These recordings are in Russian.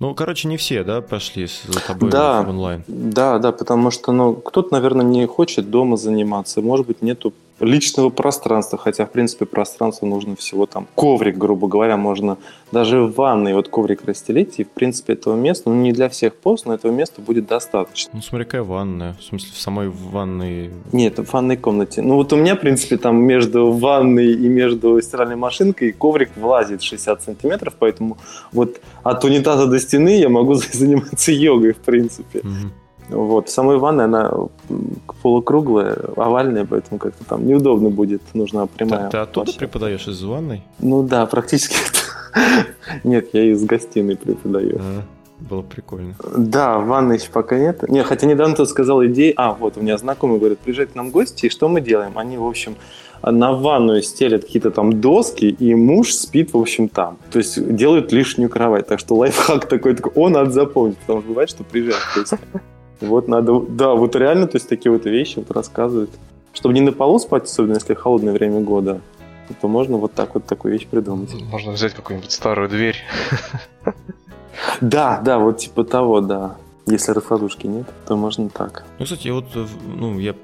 Ну, короче, не все, да, пошли за тобой да, в онлайн? Да, да, потому что, ну, кто-то, наверное, не хочет дома заниматься, может быть, нету личного пространства, хотя, в принципе, пространство нужно всего там коврик, грубо говоря, можно даже в ванной вот коврик расстелить, и, в принципе, этого места, ну, не для всех пост, но этого места будет достаточно. Ну, смотри, какая ванная, в смысле, в самой ванной... Нет, в ванной комнате. Ну, вот у меня, в принципе, там между ванной и между стиральной машинкой коврик влазит 60 сантиметров, поэтому вот от унитаза до стены я могу заниматься йогой, в принципе. Угу. Вот. Самой ванной она полукруглая, овальная, поэтому как-то там неудобно будет, нужна прямая. Ты, ты оттуда площадка. преподаешь из ванной? Ну да, практически. Нет, я из гостиной преподаю. А, было прикольно. Да, ванны еще пока нет. Не, хотя недавно кто сказал идеи. А, вот, у меня знакомый говорит, приезжай к нам гости, и что мы делаем? Они, в общем, на ванную стелят какие-то там доски, и муж спит, в общем, там. То есть делают лишнюю кровать. Так что лайфхак такой, такой он надо запомнить, потому что бывает, что приезжает в гости. Вот надо, да, вот реально, то есть такие вот вещи вот рассказывают. Чтобы не на полу спать, особенно если холодное время года, то можно вот так вот такую вещь придумать. Можно взять какую-нибудь старую дверь. Да, да, вот типа того, да. Если раскладушки нет, то можно так. Ну, кстати, вот, ну, я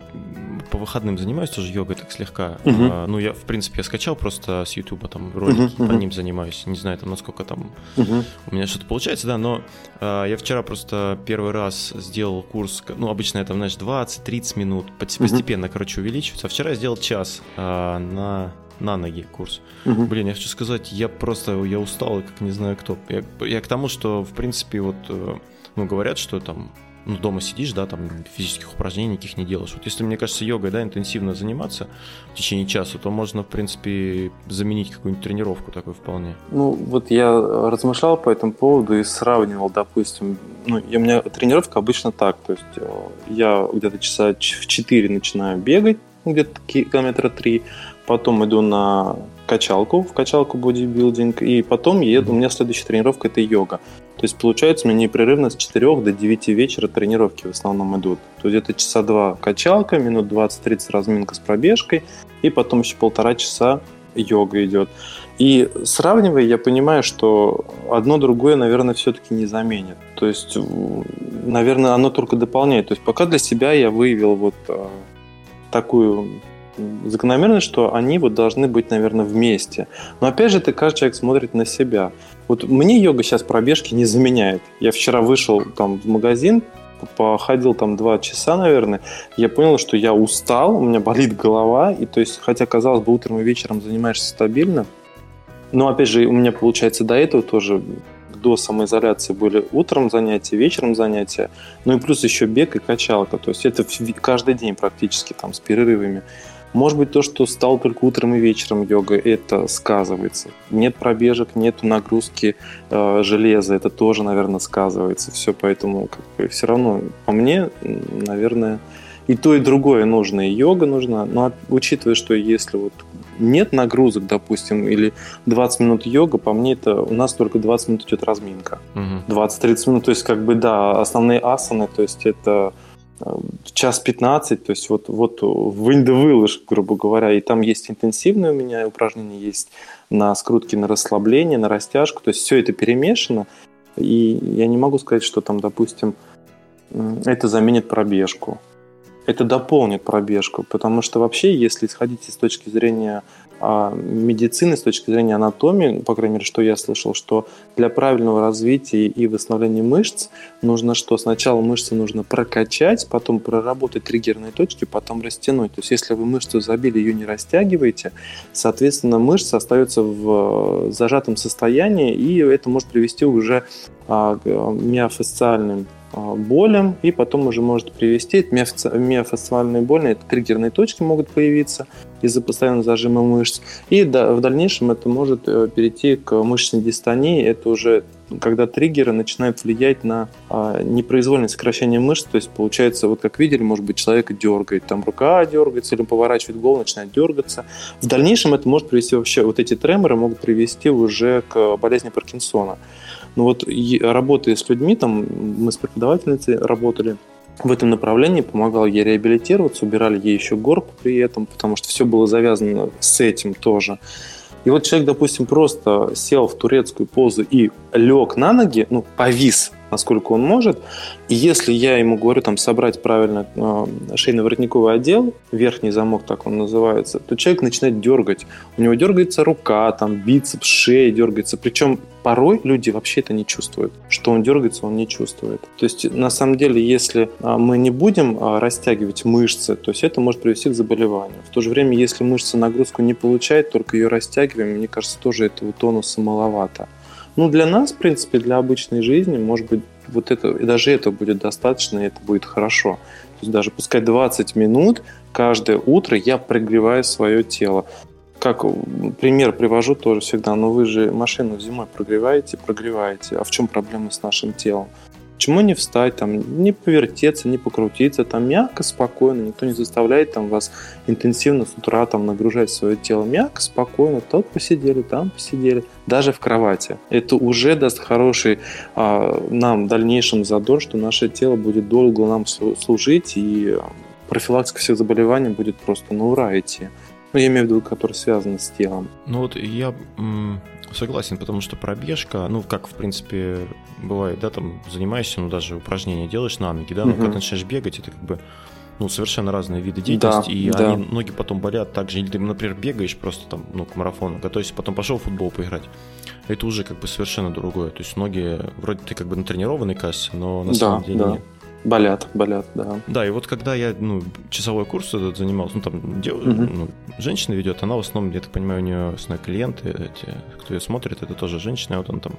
по выходным занимаюсь тоже йогой так слегка. Uh-huh. А, ну, я, в принципе, я скачал просто с Ютуба там ролики, uh-huh. по ним занимаюсь. Не знаю, там, насколько там uh-huh. у меня что-то получается, да, но а, я вчера просто первый раз сделал курс, ну, обычно это, знаешь, 20-30 минут, постепенно, uh-huh. короче, увеличивается. А вчера я сделал час а, на на ноги курс. Угу. Блин, я хочу сказать, я просто, я устал, как не знаю кто. Я, я к тому, что, в принципе, вот, э, ну, говорят, что там ну, дома сидишь, да, там физических упражнений никаких не делаешь. Вот если, мне кажется, йогой, да, интенсивно заниматься в течение часа, то можно, в принципе, заменить какую-нибудь тренировку такой вполне. Ну, вот я размышлял по этому поводу и сравнивал, допустим, ну, у меня тренировка обычно так, то есть э, я где-то часа в 4 начинаю бегать, где-то километра 3, потом иду на качалку, в качалку бодибилдинг, и потом еду, у меня следующая тренировка это йога. То есть получается у меня непрерывно с 4 до 9 вечера тренировки в основном идут. То есть где-то часа два качалка, минут 20-30 разминка с пробежкой, и потом еще полтора часа йога идет. И сравнивая, я понимаю, что одно другое, наверное, все-таки не заменит. То есть, наверное, оно только дополняет. То есть пока для себя я выявил вот а, такую закономерность, что они вот должны быть, наверное, вместе. Но опять же, это каждый человек смотрит на себя. Вот мне йога сейчас пробежки не заменяет. Я вчера вышел там в магазин, походил там два часа, наверное, я понял, что я устал, у меня болит голова, и то есть, хотя, казалось бы, утром и вечером занимаешься стабильно, но, опять же, у меня, получается, до этого тоже до самоизоляции были утром занятия, вечером занятия, ну и плюс еще бег и качалка. То есть это каждый день практически там с перерывами. Может быть, то, что стал только утром и вечером йога, это сказывается. Нет пробежек, нет нагрузки э, железа, это тоже, наверное, сказывается. Все, поэтому как бы, все равно по мне, наверное, и то, и другое нужно, и йога нужна. Но учитывая, что если вот нет нагрузок, допустим, или 20 минут йога, по мне это у нас только 20 минут идет разминка. Угу. 20-30 минут, то есть как бы да, основные асаны, то есть это час 15, то есть вот, вот вынь да выложь, грубо говоря, и там есть интенсивные у меня упражнения, есть на скрутки, на расслабление, на растяжку, то есть все это перемешано, и я не могу сказать, что там, допустим, это заменит пробежку. Это дополнит пробежку, потому что вообще, если исходить с точки зрения а медицины с точки зрения анатомии, по крайней мере, что я слышал, что для правильного развития и восстановления мышц нужно что? Сначала мышцы нужно прокачать, потом проработать триггерные точки, потом растянуть. То есть если вы мышцу забили, ее не растягиваете, соответственно, мышца остается в зажатом состоянии, и это может привести уже а, к миофасциальным а, болям, и потом уже может привести миофасциальные боли, это триггерные точки могут появиться из-за постоянного зажима мышц, и в дальнейшем это может э, перейти к мышечной дистонии, это уже когда триггеры начинают влиять на а, непроизвольное сокращение мышц, то есть получается, вот как видели, может быть, человека дергает, там рука дергается, или поворачивает голову, начинает дергаться. В дальнейшем это может привести вообще, вот эти треморы могут привести уже к болезни Паркинсона. Ну вот работая с людьми, там мы с преподавательницей работали, в этом направлении, помогал ей реабилитироваться, убирали ей еще горб при этом, потому что все было завязано с этим тоже. И вот человек, допустим, просто сел в турецкую позу и лег на ноги, ну, повис насколько он может. И если я ему говорю там собрать правильно э, шейно-воротниковый отдел, верхний замок, так он называется, то человек начинает дергать. У него дергается рука, там бицепс, шея дергается. Причем порой люди вообще это не чувствуют. Что он дергается, он не чувствует. То есть на самом деле, если а, мы не будем а, растягивать мышцы, то есть это может привести к заболеванию. В то же время, если мышца нагрузку не получает, только ее растягиваем, мне кажется, тоже этого тонуса маловато. Ну, для нас, в принципе, для обычной жизни, может быть, вот это, и даже это будет достаточно, и это будет хорошо. То есть даже пускай 20 минут каждое утро я прогреваю свое тело. Как пример привожу тоже всегда, но вы же машину зимой прогреваете, прогреваете. А в чем проблема с нашим телом? Почему не встать, там, не повертеться, не покрутиться, там мягко, спокойно, никто не заставляет там вас интенсивно с утра там нагружать свое тело. Мягко, спокойно, тут посидели, там посидели, даже в кровати. Это уже даст хороший а, нам дальнейшем задор, что наше тело будет долго нам служить и профилактика всех заболеваний будет просто на ура идти. Ну, я имею в виду, которые связаны с телом. Ну вот я Согласен, потому что пробежка, ну, как, в принципе, бывает, да, там, занимаешься, ну, даже упражнения делаешь на ноги, да, но угу. когда начинаешь бегать, это как бы, ну, совершенно разные виды деятельности, да, и да. они, ноги потом болят так же, или ты, например, бегаешь просто там, ну, к марафону, готовишься, потом пошел в футбол поиграть, это уже как бы совершенно другое, то есть ноги, вроде ты как бы натренированный, кажется, но на да, самом деле да. нет. Болят, болят, да. Да, и вот когда я ну, часовой курс этот занимался, ну там дев... угу. ну, женщина ведет, она в основном, я так понимаю, у нее основные клиенты, эти, кто ее смотрит, это тоже женщина, и вот он там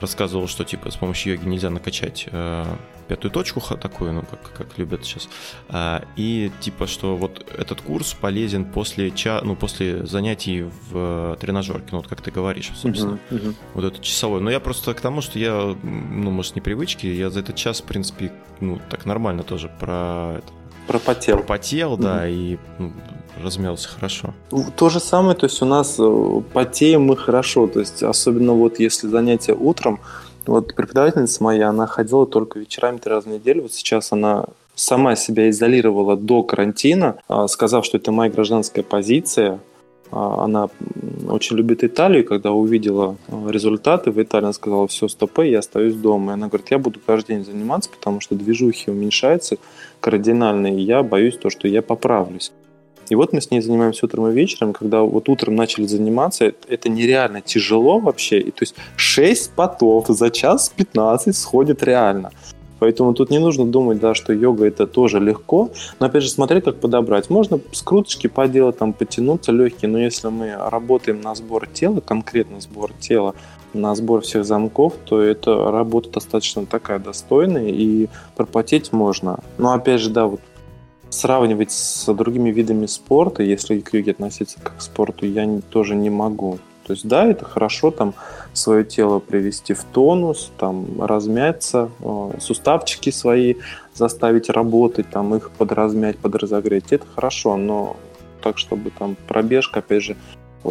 рассказывал, что типа с помощью йоги нельзя накачать э, пятую точку такую, ну как, как любят сейчас, э, и типа что вот этот курс полезен после ча, ну после занятий в тренажерке, ну вот как ты говоришь, собственно, uh-huh, uh-huh. вот этот часовой. Но я просто к тому, что я, ну может не привычки, я за этот час в принципе ну так нормально тоже про это, пропотел. Пропотел, да, mm-hmm. и ну, размялся хорошо. То же самое, то есть у нас э, потеем мы хорошо, то есть особенно вот если занятие утром, вот преподавательница моя, она ходила только вечерами три раза в неделю, вот сейчас она сама себя изолировала до карантина, а, сказав, что это моя гражданская позиция, а, она очень любит Италию, когда увидела а, результаты в Италии, она сказала, все, стопы, я остаюсь дома. И она говорит, я буду каждый день заниматься, потому что движухи уменьшаются кардинально, и я боюсь то, что я поправлюсь. И вот мы с ней занимаемся утром и вечером, когда вот утром начали заниматься, это нереально тяжело вообще. И то есть 6 потов за час 15 сходит реально. Поэтому тут не нужно думать, да, что йога это тоже легко. Но опять же, смотреть, как подобрать. Можно скруточки поделать, там, потянуться легкие, но если мы работаем на сбор тела, конкретно сбор тела, на сбор всех замков, то это работа достаточно такая достойная и пропотеть можно. Но опять же, да, вот сравнивать с другими видами спорта, если к йоге относиться как к спорту, я не, тоже не могу. То есть, да, это хорошо там свое тело привести в тонус, там размяться, э, суставчики свои заставить работать, там их подразмять, подразогреть. Это хорошо, но так, чтобы там пробежка, опять же,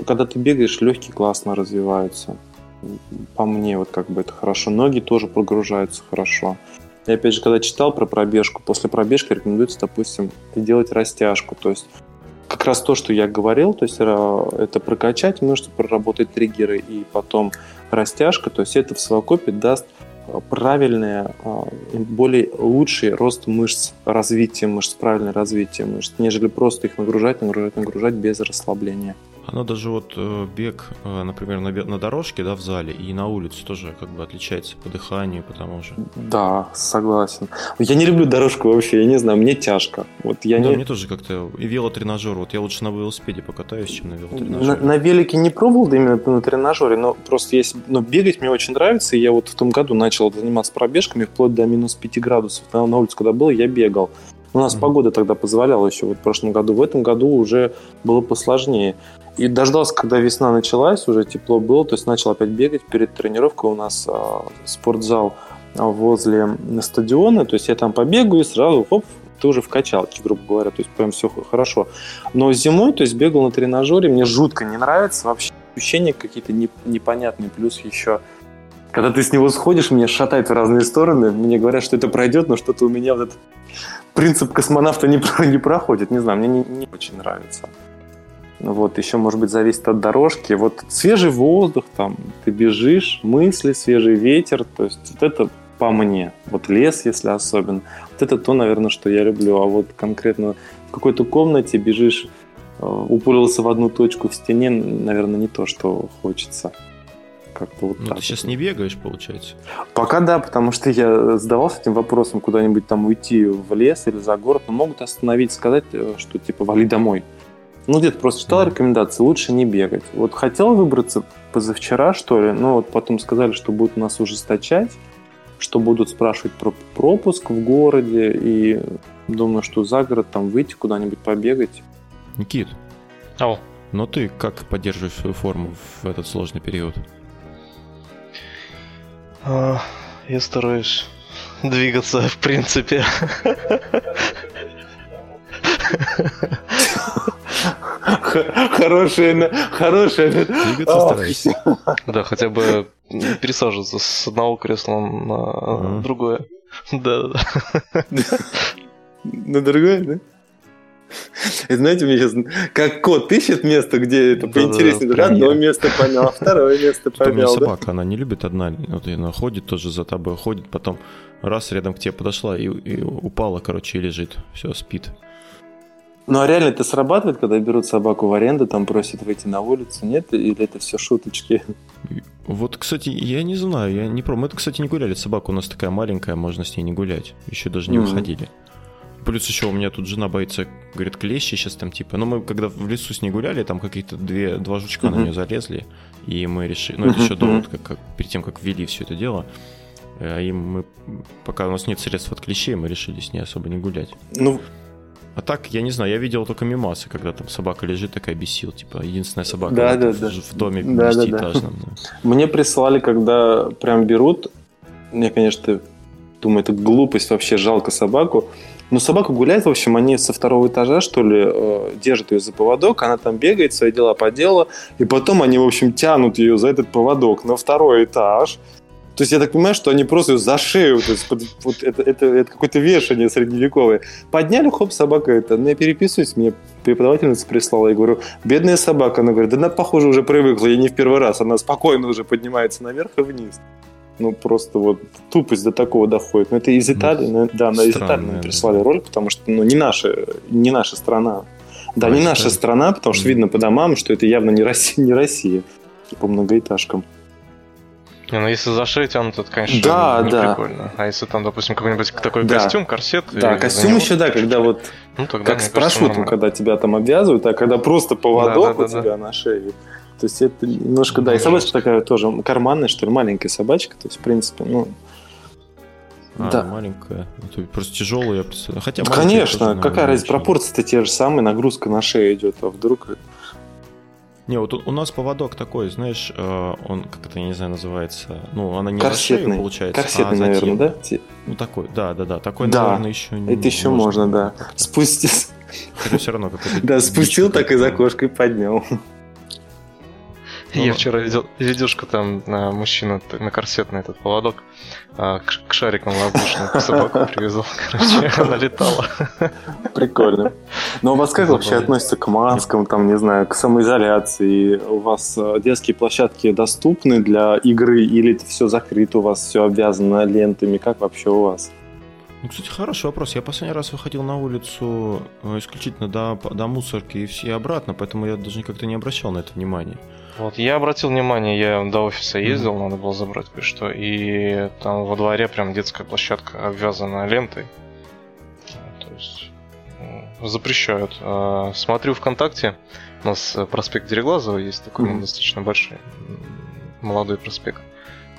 когда ты бегаешь, легкие классно развиваются. По мне, вот как бы это хорошо. Ноги тоже прогружаются хорошо. И опять же, когда читал про пробежку, после пробежки рекомендуется, допустим, делать растяжку. То есть как раз то, что я говорил, то есть э, это прокачать мышцы, проработать триггеры и потом растяжка, то есть это в совокупе даст правильное, э, более лучший рост мышц, развитие мышц, правильное развитие мышц, нежели просто их нагружать, нагружать, нагружать без расслабления. Оно даже вот э, бег, э, например, на, на дорожке, да, в зале и на улице тоже как бы отличается по дыханию, по тому же. Да, согласен. Я не люблю дорожку вообще, я не знаю, мне тяжко. Вот я да, не... мне тоже как-то и велотренажер. Вот я лучше на велосипеде покатаюсь, чем на велотренажере. На, на велике не пробовал, да именно на тренажере, но просто есть, но бегать мне очень нравится, и я вот в том году начал заниматься пробежками вплоть до минус 5 градусов. На, на улице, когда был, я бегал. У нас mm-hmm. погода тогда позволяла еще вот в прошлом году. В этом году уже было посложнее. И дождался, когда весна началась, уже тепло было, то есть начал опять бегать. Перед тренировкой у нас а, спортзал возле стадиона, то есть я там побегаю и сразу, хоп, ты уже в качалке, грубо говоря, то есть прям все хорошо. Но зимой, то есть бегал на тренажере, мне жутко не нравится, вообще ощущения какие-то непонятные, плюс еще когда ты с него сходишь, меня шатает в разные стороны, мне говорят, что это пройдет, но что-то у меня вот этот принцип космонавта не, не проходит, не знаю, мне не, не очень нравится. Вот, еще, может быть, зависит от дорожки. Вот свежий воздух, там, ты бежишь, мысли, свежий ветер, то есть вот это по мне. Вот лес, если особенно. Вот это то, наверное, что я люблю. А вот конкретно в какой-то комнате бежишь, э, упорился в одну точку в стене, наверное, не то, что хочется. Как-то вот ну, так ты сейчас не бегаешь, получается? Пока да, потому что я задавался этим вопросом куда-нибудь там уйти в лес или за город, но могут остановить, сказать, э, что типа вали домой. Ну, где-то просто читал рекомендации, лучше не бегать. Вот хотел выбраться позавчера, что ли, но вот потом сказали, что будут нас ужесточать, что будут спрашивать про пропуск в городе, и думаю, что за город там выйти куда-нибудь побегать. Никит, Ау. но ты как поддерживаешь свою форму в этот сложный период? А, Я стараюсь двигаться, в принципе. Хорошая, хорошая. Двигаться стараешься? Да, хотя бы пересаживаться с одного кресла на другое. Да, да. На другое, да? И знаете, мне сейчас как кот ищет место, где это Да-да-да, поинтереснее. прям Одно место понял, второе место Что у меня да? собака, она не любит одна, вот и она ходит тоже за тобой, ходит, потом раз рядом к тебе подошла и, и упала, короче, и лежит, все, спит. Ну а реально это срабатывает, когда берут собаку в аренду, там просят выйти на улицу, нет? Или это все шуточки? Вот, кстати, я не знаю, я не пробовал. Мы, кстати, не гуляли, собака у нас такая маленькая, можно с ней не гулять. Еще даже не Мгм. выходили. Плюс еще у меня тут жена боится, говорит, клещи сейчас там типа. Ну, мы когда в лесу с ней гуляли, там какие-то две, два жучка на Мгм. нее залезли, и мы решили, ну, это Мгм, еще до, вот, как, как перед тем, как ввели все это дело, э, и мы, пока у нас нет средств от клещей, мы решили с ней особо не гулять. Ну, А так, я не знаю, я видел только мимасы, когда там собака лежит такая бесил, типа, единственная собака Да, в, да, в- да. в доме Да, да, да. мне прислали, когда прям берут, мне, конечно, думаю, это глупость, вообще жалко собаку. Но собака гуляет, в общем, они со второго этажа, что ли, э, держат ее за поводок, она там бегает, свои дела поделала, и потом они, в общем, тянут ее за этот поводок на второй этаж. То есть я так понимаю, что они просто ее за шею, то есть под- вот это, это, это какое-то вешание средневековое. Подняли, хоп, собака это. Ну, я переписываюсь, мне преподавательница прислала, я говорю, бедная собака. Она говорит, да она, похоже, уже привыкла, я не в первый раз. Она спокойно уже поднимается наверх и вниз. Ну, просто вот тупость до такого доходит. Но это из Италии, ну, да, она из странно, Италии нам да. прислали ролик, потому что, ну, не наша, не наша страна. Да, А, не из наша страна, потому что видно по домам, что это явно не Россия, не Россия по многоэтажкам. Не, ну если за шею тянут, это, конечно, Да, не да. прикольно. А если там, допустим, какой-нибудь такой Да. костюм, корсет... Да, и костюм него- еще, да, когда вот Ну, тогда, как с парашютом, когда тебя там обвязывают, а когда просто поводок Да, да, у да, тебя на шее. То есть это немножко, да, и Ну, собачка такая тоже карманная, что ли, маленькая собачка. То есть, в принципе, ну, А, Да. маленькая. Это просто тяжелую, я представляю. Хотя ну, маленькая конечно, тоже, какая разница, пропорции-то те же самые, нагрузка на шею идет, а вдруг... Не, вот у, нас поводок такой, знаешь, э, он, как это, я не знаю, называется. Ну, она не на шею, Корсетный, получается, корсетный, а затем. наверное, да? Ну, такой, да, да, да. Такой, Да, наверное, еще не Это еще можно, да. как-то. Спустил, Хотя все равно какой-то... да, спустил так из какая-то. окошка и Я вчера видел видюшку там на мужчина т- на корсетный этот поводок а, к, к шарикам воздушным собаку привязал. Короче, она летала. Прикольно. Но у вас как вообще относится к маскам, там, не знаю, к самоизоляции? У вас э, детские площадки доступны для игры или это все закрыто, у вас все обвязано лентами? Как вообще у вас? Ну, кстати, хороший вопрос. Я последний раз выходил на улицу э, исключительно до, до мусорки и все обратно, поэтому я даже как-то не обращал на это внимания. Вот, я обратил внимание, я до офиса ездил, надо было забрать кое-что, и там во дворе прям детская площадка обвязана лентой. А, То есть запрещают. А, Смотрю ВКонтакте, у нас проспект Дереглазова есть такой Мгм. достаточно большой, молодой проспект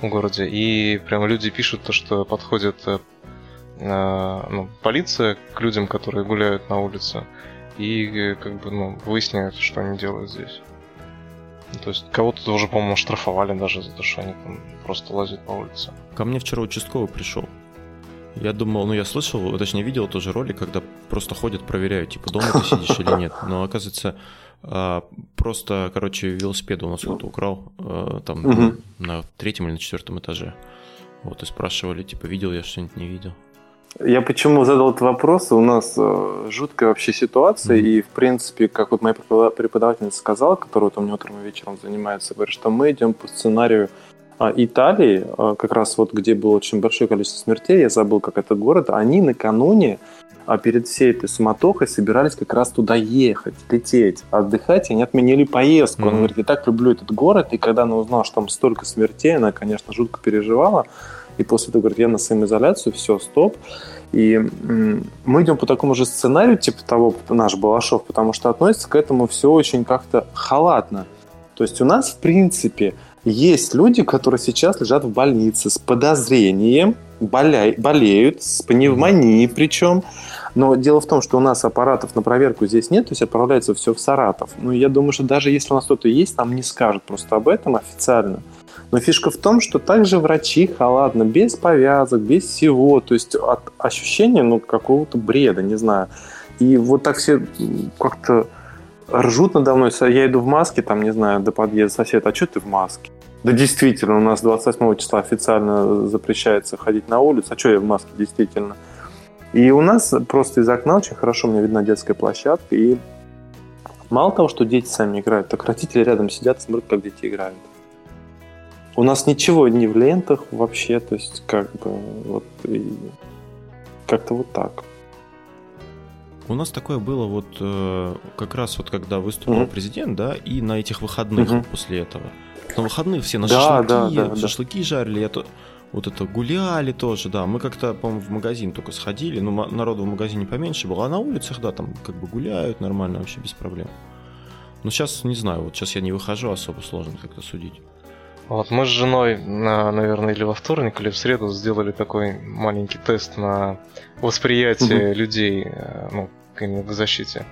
в городе, и прям люди пишут то, что подходит э, э, ну, полиция к людям, которые гуляют на улице, и э, как бы ну, выясняют, что они делают здесь. Ну, То есть кого-то тоже, по-моему, штрафовали даже за то, что они там просто лазят по улице. Ко мне вчера участковый пришел. Я думал, ну я слышал, точнее видел тоже ролик, когда просто ходят, проверяют, типа, дома ты сидишь или нет. Но оказывается, а, просто, короче, велосипед у нас кто-то украл, а, там, на третьем или на четвертом этаже. Вот, и спрашивали, типа, видел я что-нибудь, не видел. Я почему задал этот вопрос? У нас э, жуткая вообще ситуация, mm-hmm. и, в принципе, как вот моя преподавательница сказала, которая вот у меня утром и вечером занимается, говорит, что мы идем по сценарию а, Италии, а, как раз вот где было очень большое количество смертей, я забыл, как это город, они накануне а перед всей этой суматохой собирались как раз туда ехать, лететь, отдыхать, и они отменили поездку. Mm-hmm. Он говорит, я так люблю этот город, и когда она узнала, что там столько смертей, она, конечно, жутко переживала. И после этого говорит, я на самоизоляцию, все, стоп. И мы идем по такому же сценарию, типа того, наш Балашов, потому что относится к этому все очень как-то халатно. То есть у нас, в принципе, есть люди, которые сейчас лежат в больнице с подозрением, боля... болеют, с пневмонией причем. Но дело в том, что у нас аппаратов на проверку здесь нет, то есть отправляется все в Саратов. Ну, я думаю, что даже если у нас кто-то есть, нам не скажут просто об этом официально. Но фишка в том, что также врачи халатно, без повязок, без всего. То есть от ощущения, ну, какого-то бреда, не знаю. И вот так все как-то ржут надо мной. Я иду в маске, там, не знаю, до подъезда сосед, а что ты в маске? Да действительно, у нас 28 числа официально запрещается ходить на улицу. А что я в маске, действительно? И у нас просто из окна очень хорошо мне видна детская площадка. И мало того, что дети сами играют, так родители рядом сидят смотрят, как дети играют. У нас ничего не в лентах вообще, то есть как бы вот как-то вот так. У нас такое было вот э, как раз вот когда выступил mm-hmm. президент, да, и на этих выходных mm-hmm. после этого. На выходных все на да, шашлыки, да, да, шашлыки да. жарили, это вот это гуляли тоже, да. Мы как-то, по-моему, в магазин только сходили, но народу в магазине поменьше было, а на улицах, да, там как бы гуляют нормально, вообще без проблем. Но сейчас, не знаю, вот сейчас я не выхожу, особо сложно как-то судить. Вот мы с женой, на, наверное, или во вторник, или в среду сделали такой маленький тест на восприятие угу. людей э, ну, к защите.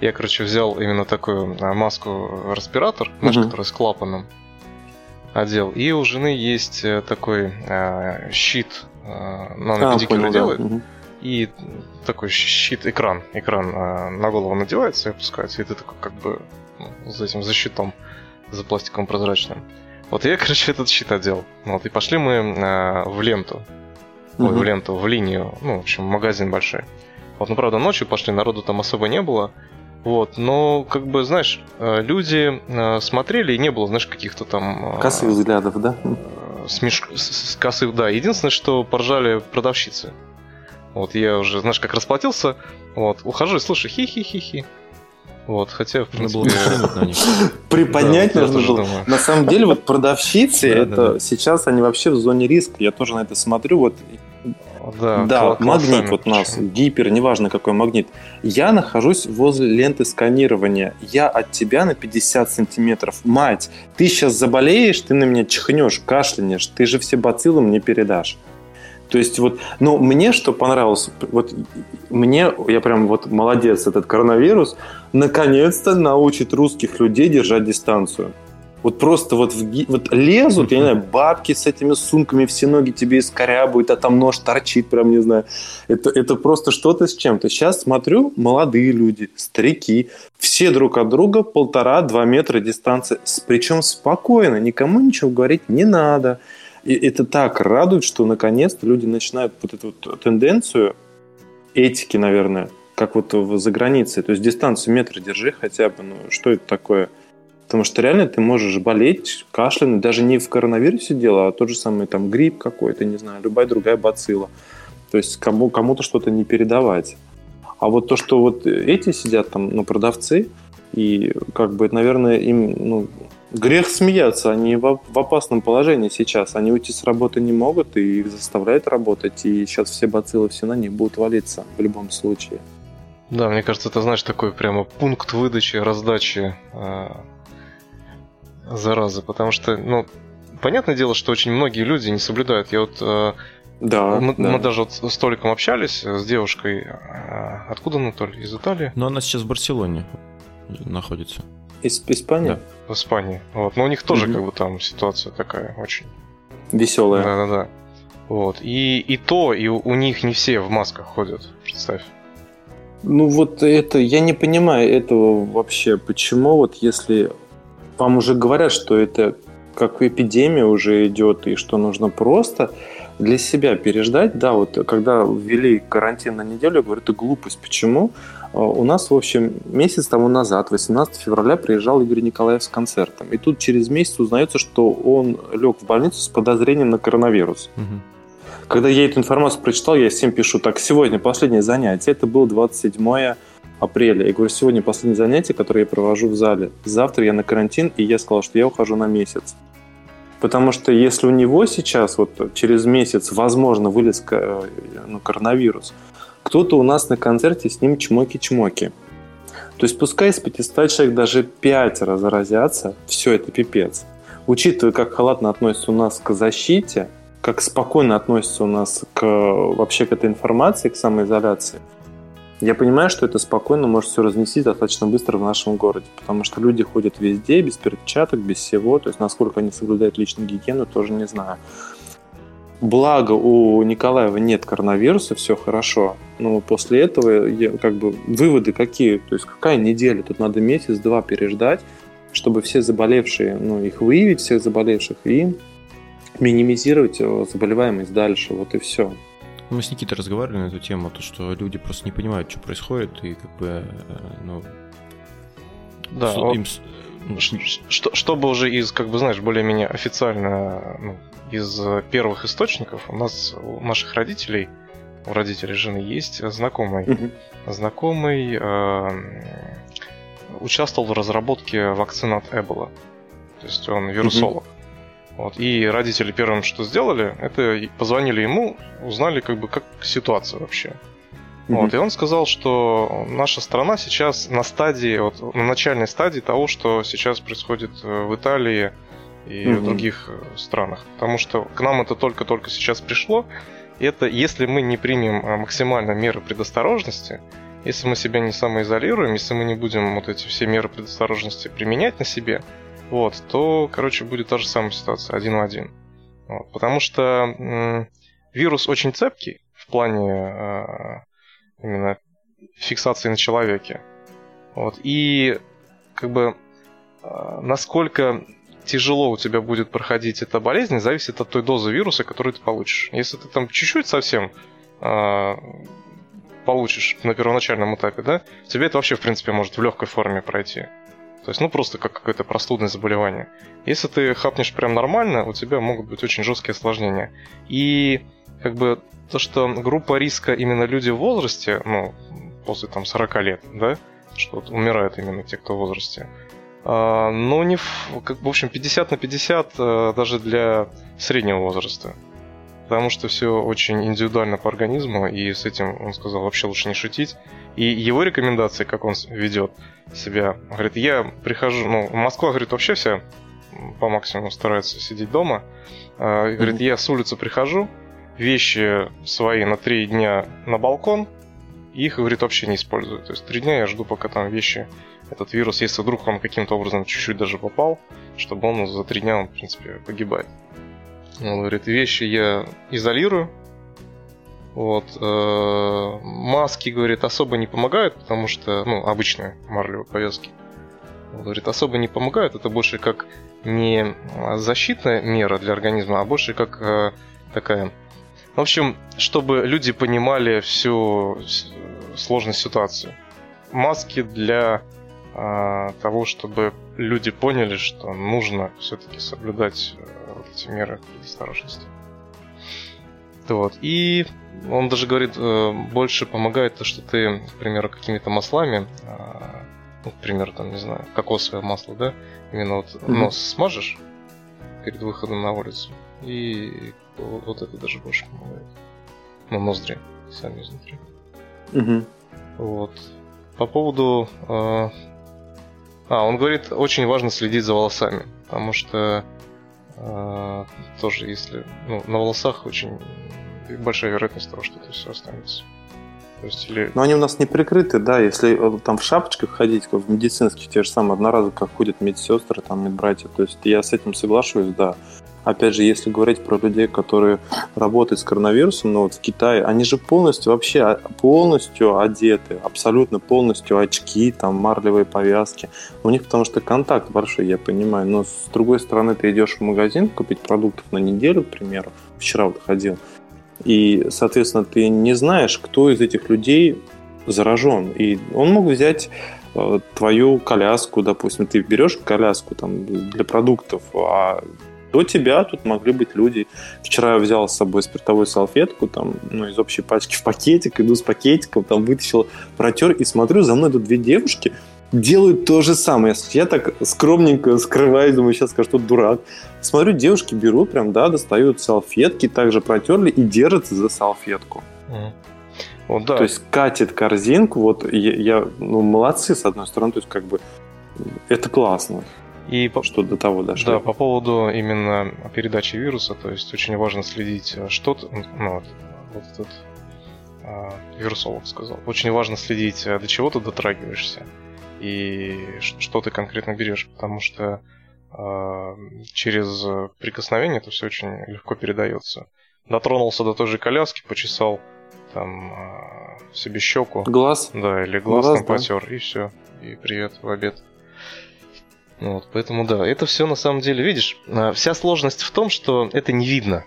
Я, короче, взял именно такую э, маску-респиратор, знаешь, угу. которая с клапаном одел. И у жены есть э, такой э, щит, э, ну, она а, педикюр понял, делает. Да. И такой щит, экран, экран э, на голову надевается и опускается, и ты такой как бы ну, за этим защитом, за пластиком прозрачным. Вот я, короче, этот щит одел. Вот, и пошли мы э, в ленту. Ой, в ленту, в линию. Ну, в общем, магазин большой. Вот, ну, правда, ночью пошли, народу там особо не было. Вот, но, как бы, знаешь, э, люди э, смотрели, и не было, знаешь, каких-то там... Э, косых взглядов, да? Смеш... С косых, да. Единственное, что поржали продавщицы. Вот, я уже, знаешь, как расплатился, вот, ухожу и слушай, хи-хи-хи-хи. Вот, хотя, в принципе... на них. Приподнять нужно было. На самом деле, вот продавщицы, это сейчас они вообще в зоне риска. Я тоже на это смотрю. Вот да, да магнит вот у нас, гипер, неважно какой магнит. Я нахожусь возле ленты сканирования. Я от тебя на 50 сантиметров. Мать, ты сейчас заболеешь, ты на меня чихнешь, кашлянешь, ты же все бациллы мне передашь. То есть вот, ну, мне что понравилось, вот мне, я прям вот молодец, этот коронавирус, наконец-то научит русских людей держать дистанцию. Вот просто вот, в, вот лезут, я не знаю, бабки с этими сумками, все ноги тебе искорябают, а там нож торчит, прям не знаю. Это, это просто что-то с чем-то. Сейчас смотрю, молодые люди, старики, все друг от друга полтора-два метра дистанции, причем спокойно, никому ничего говорить не надо. И это так радует, что наконец-то люди начинают вот эту вот тенденцию этики, наверное, как вот за границей. То есть дистанцию метра держи хотя бы, ну что это такое – Потому что реально ты можешь болеть, кашлянуть, даже не в коронавирусе дело, а тот же самый там грипп какой-то, не знаю, любая другая бацилла. То есть кому, кому-то что-то не передавать. А вот то, что вот эти сидят там, ну, продавцы, и как бы, наверное, им, ну, грех смеяться, они в, в опасном положении сейчас. Они уйти с работы не могут, и их заставляют работать, и сейчас все бациллы все на них будут валиться в любом случае. Да, мне кажется, это, знаешь, такой прямо пункт выдачи, раздачи а, зараза, потому что, ну, понятное дело, что очень многие люди не соблюдают. Я вот э, да, мы, да. мы даже вот с Толиком общались с девушкой. Э, откуда она, Толь? Из Италии? Ну, она сейчас в Барселоне находится. Из Испании? Да. В Испании. Вот. Но у них тоже, mm как бы, там ситуация такая очень... Веселая. Да-да-да. Вот. И, и то, и у них не все в масках ходят, представь. Ну вот это, я не понимаю этого вообще, почему вот если вам уже говорят, что это как эпидемия уже идет, и что нужно просто для себя переждать, да, вот когда ввели карантин на неделю, я говорю, это глупость. Почему? А, у нас, в общем, месяц тому назад, 18 февраля, приезжал Игорь Николаев с концертом. И тут через месяц узнается, что он лег в больницу с подозрением на коронавирус. Угу. Когда я эту информацию прочитал, я всем пишу, так, сегодня последнее занятие, это было 27 апреля. Я говорю, сегодня последнее занятие, которое я провожу в зале. Завтра я на карантин, и я сказал, что я ухожу на месяц. Потому что если у него сейчас, вот через месяц, возможно, вылез э, ну, коронавирус, кто-то у нас на концерте с ним чмоки-чмоки. То есть пускай из 500 человек даже 5 заразятся, все это пипец. Учитывая, как халатно относятся у нас к защите, как спокойно относятся у нас к, вообще к этой информации, к самоизоляции, я понимаю, что это спокойно может все разнести достаточно быстро в нашем городе, потому что люди ходят везде, без перчаток, без всего, то есть насколько они соблюдают личную гигиену, тоже не знаю. Благо у Николаева нет коронавируса, все хорошо. Но после этого я, как бы выводы какие? То есть какая неделя? Тут надо месяц-два переждать, чтобы все заболевшие, ну, их выявить, всех заболевших, и минимизировать э, заболеваемость дальше. Вот и все. Мы с Никитой разговаривали на эту тему, то, что люди просто не понимают, что происходит, и как бы, э, ну... Да, вот, им... Ну, что, чтобы уже из, как бы, знаешь, более-менее официально, ну, из первых источников, у нас, у наших родителей, у родителей жены есть знакомый, mm-hmm. знакомый э, участвовал в разработке вакцины от Эбола. То есть он вирусолог. Mm-hmm. Вот. И родители первым, что сделали, это позвонили ему, узнали, как бы, как ситуация вообще. Mm-hmm. Вот, и он сказал, что наша страна сейчас на стадии, вот, на начальной стадии того, что сейчас происходит э, в Италии и mm-hmm. в других э, странах. Потому что к нам это только-только сейчас пришло. И это если мы не примем э, максимально меры предосторожности, если мы себя не самоизолируем, если мы не будем вот эти все меры предосторожности применять на себе, вот, то, короче, будет та же самая ситуация, один в один. Вот, потому что м- вирус очень цепкий в плане э, именно фиксации на человеке. Вот, и как бы э, насколько тяжело у тебя будет проходить эта болезнь, зависит от той дозы вируса, которую ты получишь. Если ты там чуть-чуть совсем э, получишь на первоначальном этапе, да, тебе это вообще, в принципе, может в легкой форме пройти. То есть, ну, просто как какое-то простудное заболевание. Если ты хапнешь прям нормально, у тебя могут быть очень жесткие осложнения. И как бы то, что группа риска именно люди в возрасте, ну, после там 40 лет, да, что вот умирают именно те, кто в возрасте, а, но не в, как, в общем, 50 на 50 а, даже для среднего возраста. Потому что все очень индивидуально по организму, и с этим он сказал вообще лучше не шутить. И его рекомендации, как он ведет себя, говорит, я прихожу, ну, Москва, говорит, вообще вся по максимуму старается сидеть дома. А, говорит, я с улицы прихожу, вещи свои на три дня на балкон, и их, говорит, вообще не использую. То есть три дня я жду, пока там вещи, этот вирус, если вдруг он каким-то образом чуть-чуть даже попал, чтобы он за три дня, он, в принципе, погибает. Он говорит, вещи я изолирую, вот. Э, маски, говорит, особо не помогают, потому что, ну, обычные марлевые повязки. Говорит, особо не помогают. Это больше как не защитная мера для организма, а больше как э, такая... В общем, чтобы люди понимали всю сложность ситуации. Маски для э, того, чтобы люди поняли, что нужно все-таки соблюдать э, эти меры предосторожности. Вот. И он даже говорит, э, больше помогает то, что ты, к примеру, какими-то маслами, а, ну, к примеру, там, не знаю, кокосовое масло, да, именно вот mm-hmm. нос смажешь перед выходом на улицу, и вот, вот это даже больше помогает. Ну, ноздри, сами изнутри. Mm-hmm. Вот. По поводу... Э... А, он говорит, очень важно следить за волосами, потому что тоже если... Ну, на волосах очень большая вероятность того, что это все останется. То есть, или... Но они у нас не прикрыты, да, если э, там в шапочках ходить, как в медицинских, те же самые одноразовые, как ходят медсестры, там, медбратья, то есть я с этим соглашусь, да. Опять же, если говорить про людей, которые работают с коронавирусом, ну вот в Китае, они же полностью вообще а, полностью одеты, абсолютно полностью очки, там марлевые повязки. У них потому что контакт большой, я понимаю, но с другой стороны ты идешь в магазин купить продуктов на неделю, к примеру, вчера вот ходил. И, соответственно, ты не знаешь, кто из этих людей заражен. И он мог взять э, твою коляску, допустим, ты берешь коляску там для продуктов, а до тебя тут могли быть люди. Вчера я взял с собой спиртовую салфетку, там, ну, из общей пачки в пакетик, иду с пакетиком, там, вытащил, протер, и смотрю, за мной идут две девушки, делают то же самое. Я так скромненько скрываюсь, думаю, сейчас скажу, что дурак. Смотрю, девушки берут прям, да, достают салфетки, также протерли и держатся за салфетку. Mm. Вот, да. То есть катит корзинку, вот я, я, ну, молодцы, с одной стороны, то есть как бы это классно. И что до того дошли. Да, по поводу именно передачи вируса, то есть очень важно следить, э, что ну, вот, вот этот э, вирусолог сказал, очень важно следить, э, до чего ты дотрагиваешься и что ты конкретно берешь, потому что э, через прикосновение это все очень легко передается. Дотронулся до той же коляски, почесал там э, себе щеку. Глаз? Да, или глаз, глаз там да. потер, и все. И привет в обед. Вот, поэтому да, это все на самом деле, видишь, э, вся сложность в том, что это не видно.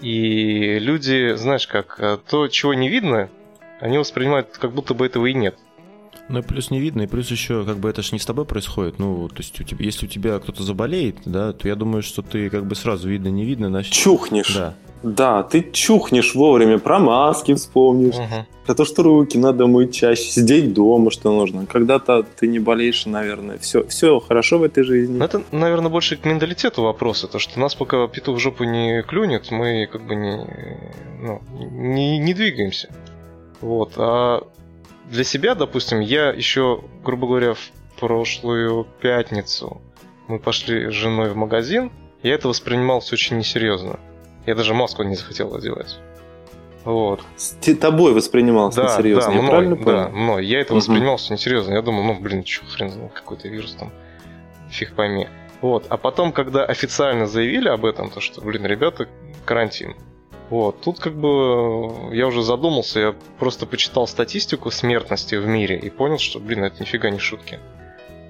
И люди, знаешь как, э, то, чего не видно, они воспринимают, как будто бы этого и нет. Ну и плюс не видно, и плюс еще, как бы это же не с тобой происходит. Ну, то есть, у тебя, если у тебя кто-то заболеет, да, то я думаю, что ты как бы сразу видно, не видно, значит. Чухнешь. Да. Да, ты чухнешь вовремя, про маски вспомнишь, угу. про то, что руки надо мыть чаще, сидеть дома, что нужно. Когда-то ты не болеешь, наверное, все, все хорошо в этой жизни. Ну, это, наверное, больше к менталитету вопрос. То, что нас пока петух в жопу не клюнет, мы как бы не, ну, не, не двигаемся. Вот. А для себя, допустим, я еще, грубо говоря, в прошлую пятницу мы пошли с женой в магазин, я это воспринимал все очень несерьезно. Я даже маску не захотел одевать. Вот. С тобой воспринимался да, несерьезно, да, я мной, правильно понял? Да, мной. Я это угу. воспринимал все несерьезно. Я думал, ну, блин, что хрен знает, какой-то вирус там, фиг пойми. Вот. А потом, когда официально заявили об этом, то что, блин, ребята, карантин. Вот. Тут как бы я уже задумался, я просто почитал статистику смертности в мире и понял, что, блин, это нифига не шутки.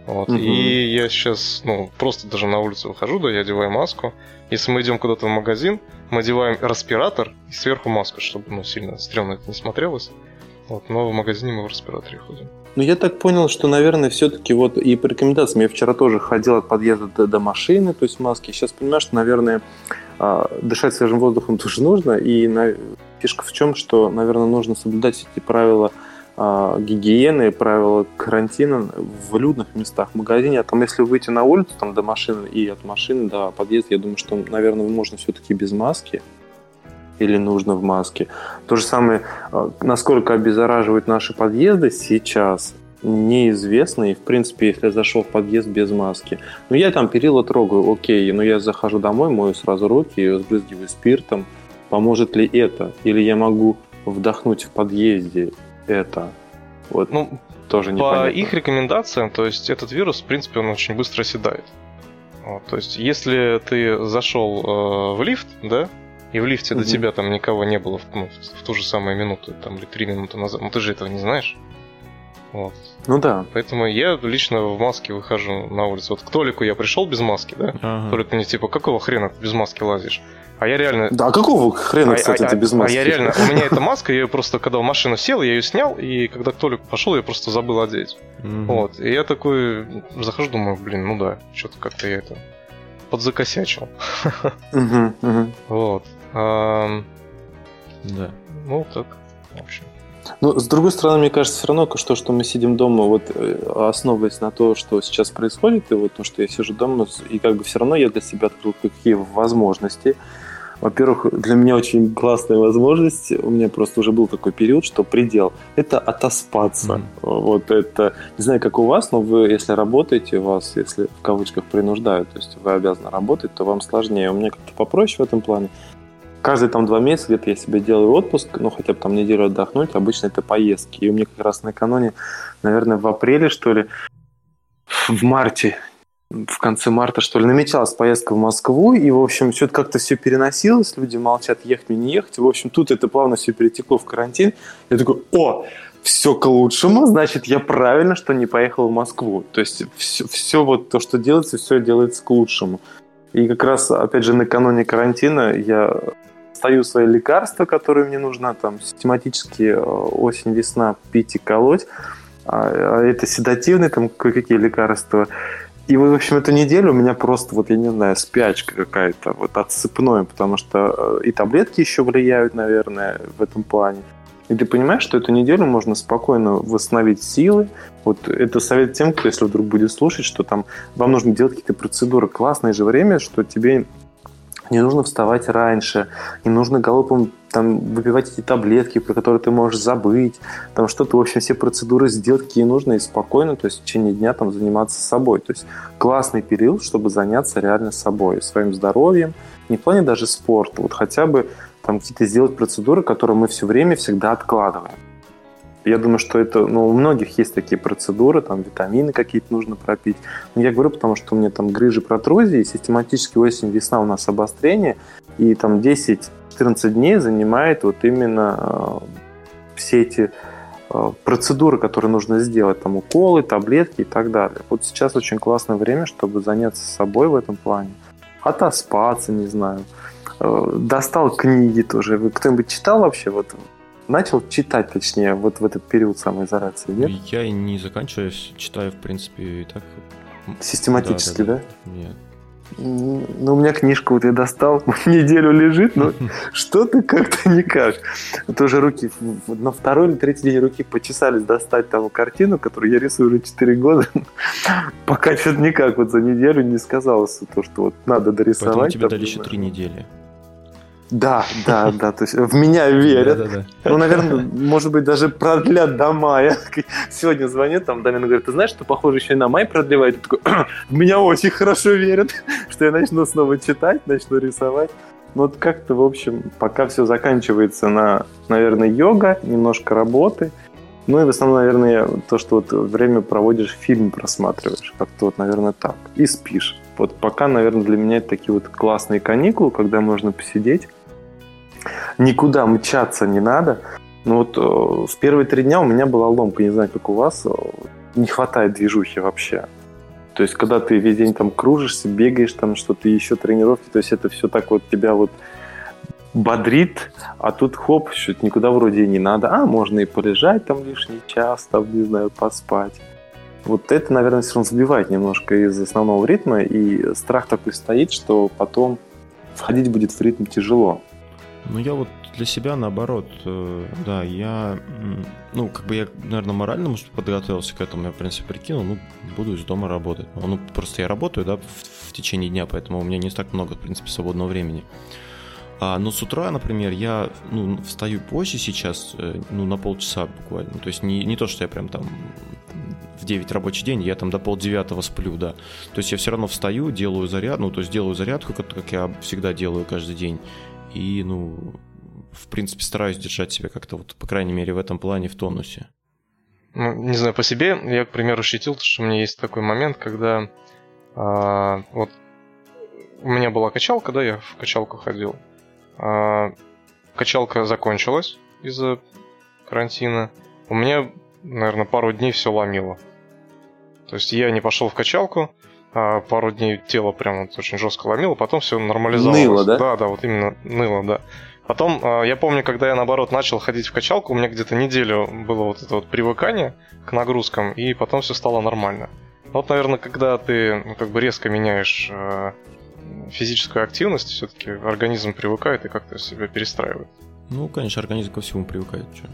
Вот. Угу. И я сейчас, ну, просто даже на улицу выхожу, да, я одеваю маску. Если мы идем куда-то в магазин, мы одеваем респиратор и сверху маску, чтобы, ну, сильно стрёмно это не смотрелось. Вот, но в магазине мы в респираторе ходим. Ну, я так понял, что, наверное, все-таки вот и по рекомендациям, я вчера тоже ходил от подъезда до, до машины, то есть маски. Сейчас понимаю, что, наверное, а, дышать свежим воздухом тоже нужно. И на... фишка в чем, что, наверное, нужно соблюдать эти правила а, гигиены, правила карантина в людных местах, в магазине. А там, если выйти на улицу там, до машины и от машины до подъезда, я думаю, что, наверное, можно все-таки без маски или нужно в маске. То же самое, а, насколько обеззараживают наши подъезды сейчас, неизвестно. И, в принципе, если я зашел в подъезд без маски, ну, я там перила трогаю, окей, но я захожу домой, мою сразу руки, сбрызгиваю спиртом. Поможет ли это? Или я могу вдохнуть в подъезде это? Вот ну, тоже непонятно. По их рекомендациям, то есть этот вирус, в принципе, он очень быстро оседает. Вот, то есть, если ты зашел э, в лифт, да, и в лифте угу. до тебя там никого не было в, ну, в, в ту же самую минуту, там, или три минуты назад, ну ты же этого не знаешь. Вот. Ну да. Поэтому я лично в маске выхожу на улицу. Вот к Толику я пришел без маски, да? Ага. Толик мне типа, какого хрена ты без маски лазишь? А я реально... Да, а какого хрена, а, кстати, а, ты без маски? А я реально... У меня эта маска, я ее просто, когда в машину сел, я ее снял, и когда к Толику пошел, я просто забыл одеть. mm Вот. И я такой захожу, думаю, блин, ну да, что-то как-то я это подзакосячил. Вот. Да. Ну, так, в общем. Ну, с другой стороны, мне кажется, все равно, что, что мы сидим дома, вот э, основываясь на то, что сейчас происходит, и вот то, что я сижу дома, и как бы все равно я для себя открыл какие возможности. Во-первых, для меня очень классная возможность, у меня просто уже был такой период, что предел – это отоспаться. Mm-hmm. Вот это, не знаю, как у вас, но вы, если работаете, вас, если в кавычках принуждают, то есть вы обязаны работать, то вам сложнее. У меня как-то попроще в этом плане каждые там два месяца где-то я себе делаю отпуск, ну, хотя бы там неделю отдохнуть, обычно это поездки. И у меня как раз накануне, наверное, в апреле, что ли, в марте, в конце марта, что ли, намечалась поездка в Москву, и, в общем, все это как-то все переносилось, люди молчат, ехать мне не ехать. В общем, тут это плавно все перетекло в карантин. Я такой, о, все к лучшему, значит, я правильно, что не поехал в Москву. То есть все, все вот то, что делается, все делается к лучшему. И как раз, опять же, накануне карантина я стою свои лекарства, которые мне нужно там систематически э, осень-весна пить и колоть. А, а это седативные там кое-какие лекарства. И, в общем, эту неделю у меня просто, вот, я не знаю, спячка какая-то, вот, отсыпной, потому что э, и таблетки еще влияют, наверное, в этом плане. И ты понимаешь, что эту неделю можно спокойно восстановить силы. Вот это совет тем, кто, если вдруг будет слушать, что там вам нужно делать какие-то процедуры. Классное же время, что тебе не нужно вставать раньше, не нужно галопом там выпивать эти таблетки, про которые ты можешь забыть, там что-то, в общем, все процедуры сделать, какие нужно, и спокойно, то есть в течение дня там заниматься собой. То есть классный период, чтобы заняться реально собой, своим здоровьем, не в плане даже спорта, вот хотя бы там какие-то сделать процедуры, которые мы все время всегда откладываем. Я думаю, что это, ну, у многих есть такие процедуры, там витамины какие-то нужно пропить. Но я говорю, потому что у меня там грыжи, протрузии, систематически осень, весна у нас обострение, и там 10-14 дней занимает вот именно э, все эти э, процедуры, которые нужно сделать, там уколы, таблетки и так далее. Вот сейчас очень классное время, чтобы заняться собой в этом плане. Отоспаться, не знаю. Э, достал книги тоже. Вы кто-нибудь читал вообще вот начал читать, точнее, вот в этот период самоизоляции, нет? Я и не заканчиваю, читаю, в принципе, и так. Систематически, да? да? да? Нет. Ну, у меня книжка вот я достал, неделю лежит, но что-то как-то никак. Тоже руки, на второй или третий день руки почесались достать там картину, которую я рисую уже 4 года. Пока что-то никак вот за неделю не сказалось то, что вот надо дорисовать. Поэтому тебе дали еще 3 недели. Да, да, да, то есть в меня верят. Да, да, да. Ну, наверное, может быть, даже продлят до мая. Сегодня звонит, там Дамин говорит, ты знаешь, что, похоже, еще и на май продлевает? Я такой, в меня очень хорошо верят, что я начну снова читать, начну рисовать. Ну, вот как-то, в общем, пока все заканчивается на, наверное, йога, немножко работы. Ну и в основном, наверное, то, что вот время проводишь, фильм просматриваешь. Как-то вот, наверное, так. И спишь. Вот пока, наверное, для меня это такие вот классные каникулы, когда можно посидеть, никуда мчаться не надо. Но вот э, в первые три дня у меня была ломка, не знаю, как у вас, э, не хватает движухи вообще. То есть, когда ты весь день там кружишься, бегаешь, там что-то еще, тренировки, то есть это все так вот тебя вот бодрит, а тут хоп, что-то никуда вроде и не надо. А, можно и полежать там лишний час, там, не знаю, поспать. Вот это, наверное, все равно сбивает немножко из основного ритма, и страх такой стоит, что потом входить будет в ритм тяжело. Ну, я вот для себя наоборот, э, да, я, ну, как бы я, наверное, морально, подготовился к этому, я, в принципе, прикинул, ну, буду из дома работать. Ну, просто я работаю, да, в, в течение дня, поэтому у меня не так много, в принципе, свободного времени. А, но с утра, например, я ну, встаю позже сейчас, э, ну, на полчаса буквально. То есть не, не то, что я прям там в 9 рабочий день, я там до полдевятого сплю, да. То есть я все равно встаю, делаю заряд, ну, то есть делаю зарядку, как, как я всегда делаю каждый день. И, ну, в принципе, стараюсь держать себя как-то, вот, по крайней мере, в этом плане в тонусе. Ну, не знаю, по себе, я, к примеру, ощутил, что у меня есть такой момент, когда а, вот у меня была качалка, да, я в качалку ходил. А, качалка закончилась из-за карантина. У меня, наверное, пару дней все ломило. То есть я не пошел в качалку, пару дней тело прям вот очень жестко ломило, потом все нормализовалось. Ныло, да? Да, да, вот именно ныло, да. Потом, а, я помню, когда я, наоборот, начал ходить в качалку, у меня где-то неделю было вот это вот привыкание к нагрузкам, и потом все стало нормально. Вот, наверное, когда ты ну, как бы резко меняешь э, физическую активность, все-таки организм привыкает и как-то себя перестраивает. Ну, конечно, организм ко всему привыкает. Что?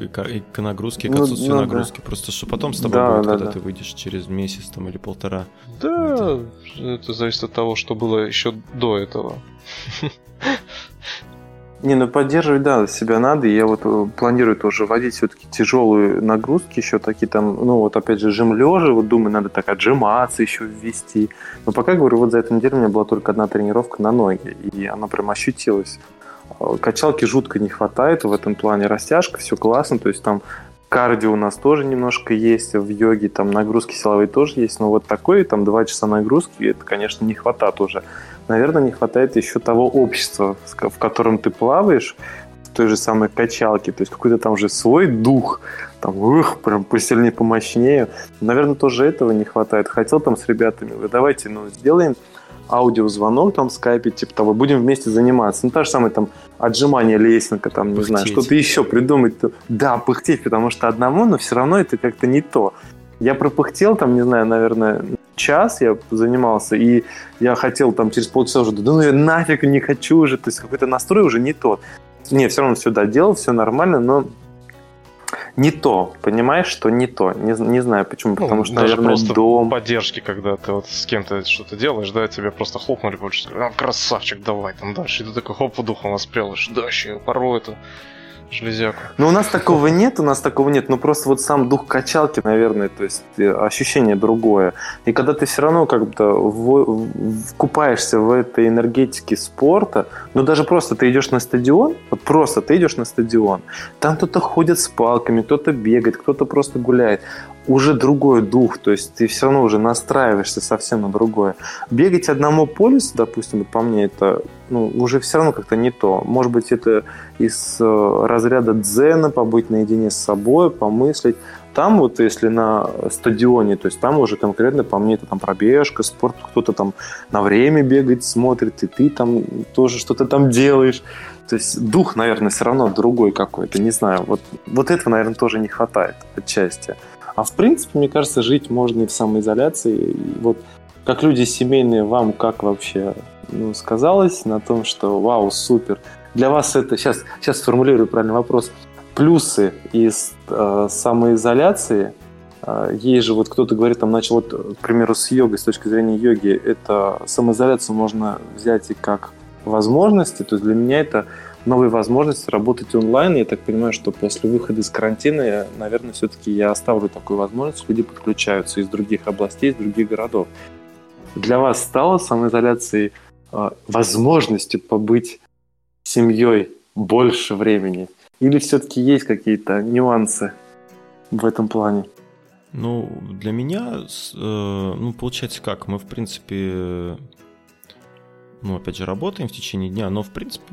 И к нагрузке, и к ну, отсутствию ну, нагрузки. Да. Просто что потом с тобой да, будет, да, когда да. ты выйдешь через месяц там или полтора. Да, это... это зависит от того, что было еще до этого. Не, ну поддерживать, да, себя надо. Я вот э, планирую тоже вводить все-таки тяжелые нагрузки, еще такие там, ну вот опять же, жим лежа, вот думаю, надо так отжиматься еще ввести. Но пока, говорю, вот за эту неделю у меня была только одна тренировка на ноги, и она прям ощутилась. Качалки жутко не хватает в этом плане. Растяжка, все классно. То есть там кардио у нас тоже немножко есть в йоге, там нагрузки силовые тоже есть, но вот такой, там, два часа нагрузки, это, конечно, не хватает уже. Наверное, не хватает еще того общества, в котором ты плаваешь, в той же самой качалке, то есть какой-то там же свой дух, там, ух, прям посильнее, помощнее. Наверное, тоже этого не хватает. Хотел там с ребятами, давайте, ну, сделаем аудиозвонок там в скайпе, типа того, будем вместе заниматься. Ну, та же самая там отжимание лесенка, там, не пыхтеть. знаю, что-то еще придумать. Да, пыхтеть, потому что одному, но все равно это как-то не то. Я пропыхтел там, не знаю, наверное, час я занимался, и я хотел там через полчаса уже, да ну я нафиг не хочу уже, то есть какой-то настрой уже не тот. Не, все равно все доделал, все нормально, но не то, понимаешь, что не то. Не, не знаю почему, ну, потому что, даже наверное, просто дом... поддержки, когда ты вот с кем-то что-то делаешь, да, тебе просто хлопнули больше, а, красавчик, давай там дальше. И ты такой, хоп, духом воспрелаешь, да, еще порой это железяку. Ну, у нас такого нет, у нас такого нет. Ну, просто вот сам дух качалки, наверное, то есть э, ощущение другое. И когда ты все равно как-то вкупаешься в этой энергетике спорта, ну, даже просто ты идешь на стадион, вот просто ты идешь на стадион, там кто-то ходит с палками, кто-то бегает, кто-то просто гуляет уже другой дух, то есть ты все равно уже настраиваешься совсем на другое. Бегать одному по лесу, допустим, по мне, это ну, уже все равно как-то не то. Может быть, это из э, разряда дзена, побыть наедине с собой, помыслить. Там вот, если на стадионе, то есть там уже конкретно по мне это там пробежка, спорт, кто-то там на время бегает, смотрит, и ты там тоже что-то там делаешь. То есть дух, наверное, все равно другой какой-то, не знаю. Вот, вот этого, наверное, тоже не хватает отчасти. А в принципе, мне кажется, жить можно и в самоизоляции. И вот как люди семейные, вам как вообще ну, сказалось на том, что вау, супер. Для вас это, сейчас, сейчас сформулирую правильный вопрос, плюсы из э, самоизоляции, э, есть же вот кто-то говорит, там начал, вот, к примеру, с йогой, с точки зрения йоги, это самоизоляцию можно взять и как возможности, то есть для меня это новые возможности работать онлайн. Я так понимаю, что после выхода из карантина, наверное, все-таки я оставлю такую возможность. Люди подключаются из других областей, из других городов. Для вас стало самоизоляцией э, возможностью побыть семьей больше времени? Или все-таки есть какие-то нюансы в этом плане? Ну, для меня, э, ну, получается как, мы, в принципе, ну, опять же, работаем в течение дня, но, в принципе,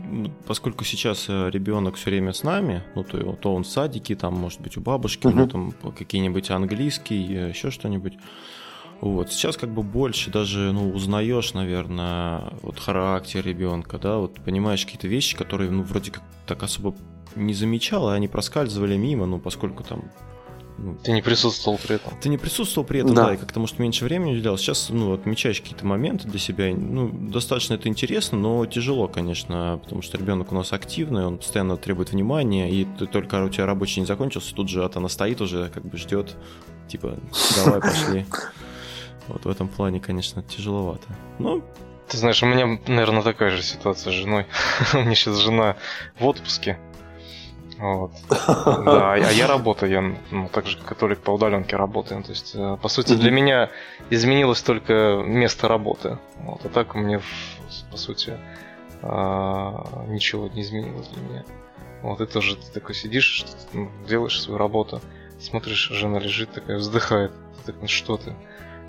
поскольку сейчас э, ребенок все время с нами, ну, то, то он в садике, там, может быть, у бабушки, uh-huh. ну, там, какие-нибудь английский, э, еще что-нибудь, вот, сейчас как бы больше даже, ну, узнаешь, наверное, вот характер ребенка, да, вот понимаешь какие-то вещи, которые, ну, вроде как так особо не замечал, а они проскальзывали мимо, ну, поскольку там ну, ты не присутствовал при этом. Ты не присутствовал при этом, да, да и как-то, может, меньше времени уделял. Сейчас, ну, отмечаешь какие-то моменты для себя. Ну, достаточно это интересно, но тяжело, конечно, потому что ребенок у нас активный, он постоянно требует внимания, и ты только у тебя рабочий не закончился, тут же она стоит уже, как бы ждет, типа, давай, пошли. Вот в этом плане, конечно, тяжеловато. Но ты знаешь, у меня, наверное, такая же ситуация с женой. у меня сейчас жена в отпуске. Вот. Да, а я работаю, я ну, так же католик по удаленке работаю. То есть, э, по сути, для меня изменилось только место работы. Вот, а так мне, по сути, а, ничего не изменилось для меня. Вот и тоже ты такой сидишь, ну, делаешь свою работу, смотришь, жена лежит такая, вздыхает. Ты такой, ну что ты?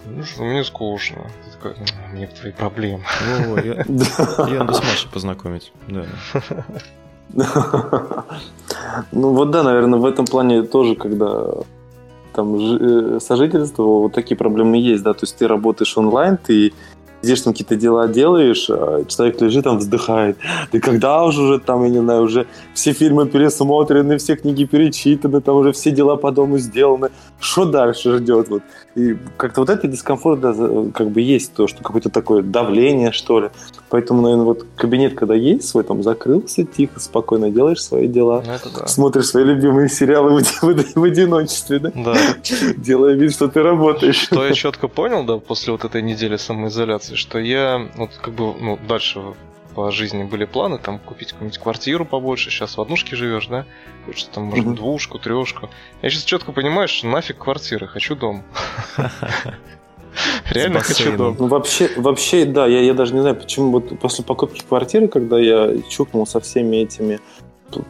Ну что, мне скучно. Ты такой, «Ну, мне твои проблемы. Ну, я, я надо с Машей познакомить. Да. Ну вот да, наверное, в этом плане тоже, когда там э, сожительство, вот такие проблемы есть, да, то есть ты работаешь онлайн, ты сидишь там какие-то дела делаешь, а человек лежит там, вздыхает. Ты когда уже, уже там, я не знаю, уже все фильмы пересмотрены, все книги перечитаны, там уже все дела по дому сделаны. Что дальше ждет? Вот. И как-то вот этот дискомфорт, да, как бы есть то, что какое-то такое давление, что ли. Поэтому, наверное, вот кабинет, когда есть свой, там закрылся, тихо, спокойно делаешь свои дела, ну, да. смотришь свои любимые сериалы в, в, в одиночестве, да? Да. Делая вид, что ты работаешь. Что я четко понял, да, после вот этой недели самоизоляции, что я, вот как бы, ну, дальше по жизни были планы, там, купить какую-нибудь квартиру побольше, сейчас в однушке живешь, да? Хочется там, может, mm-hmm. двушку, трешку. Я сейчас четко понимаю, что нафиг квартиры, хочу дом. Реально хочу дом. Ну, вообще, вообще, да, я, я даже не знаю, почему вот после покупки квартиры, когда я чукнул со всеми этими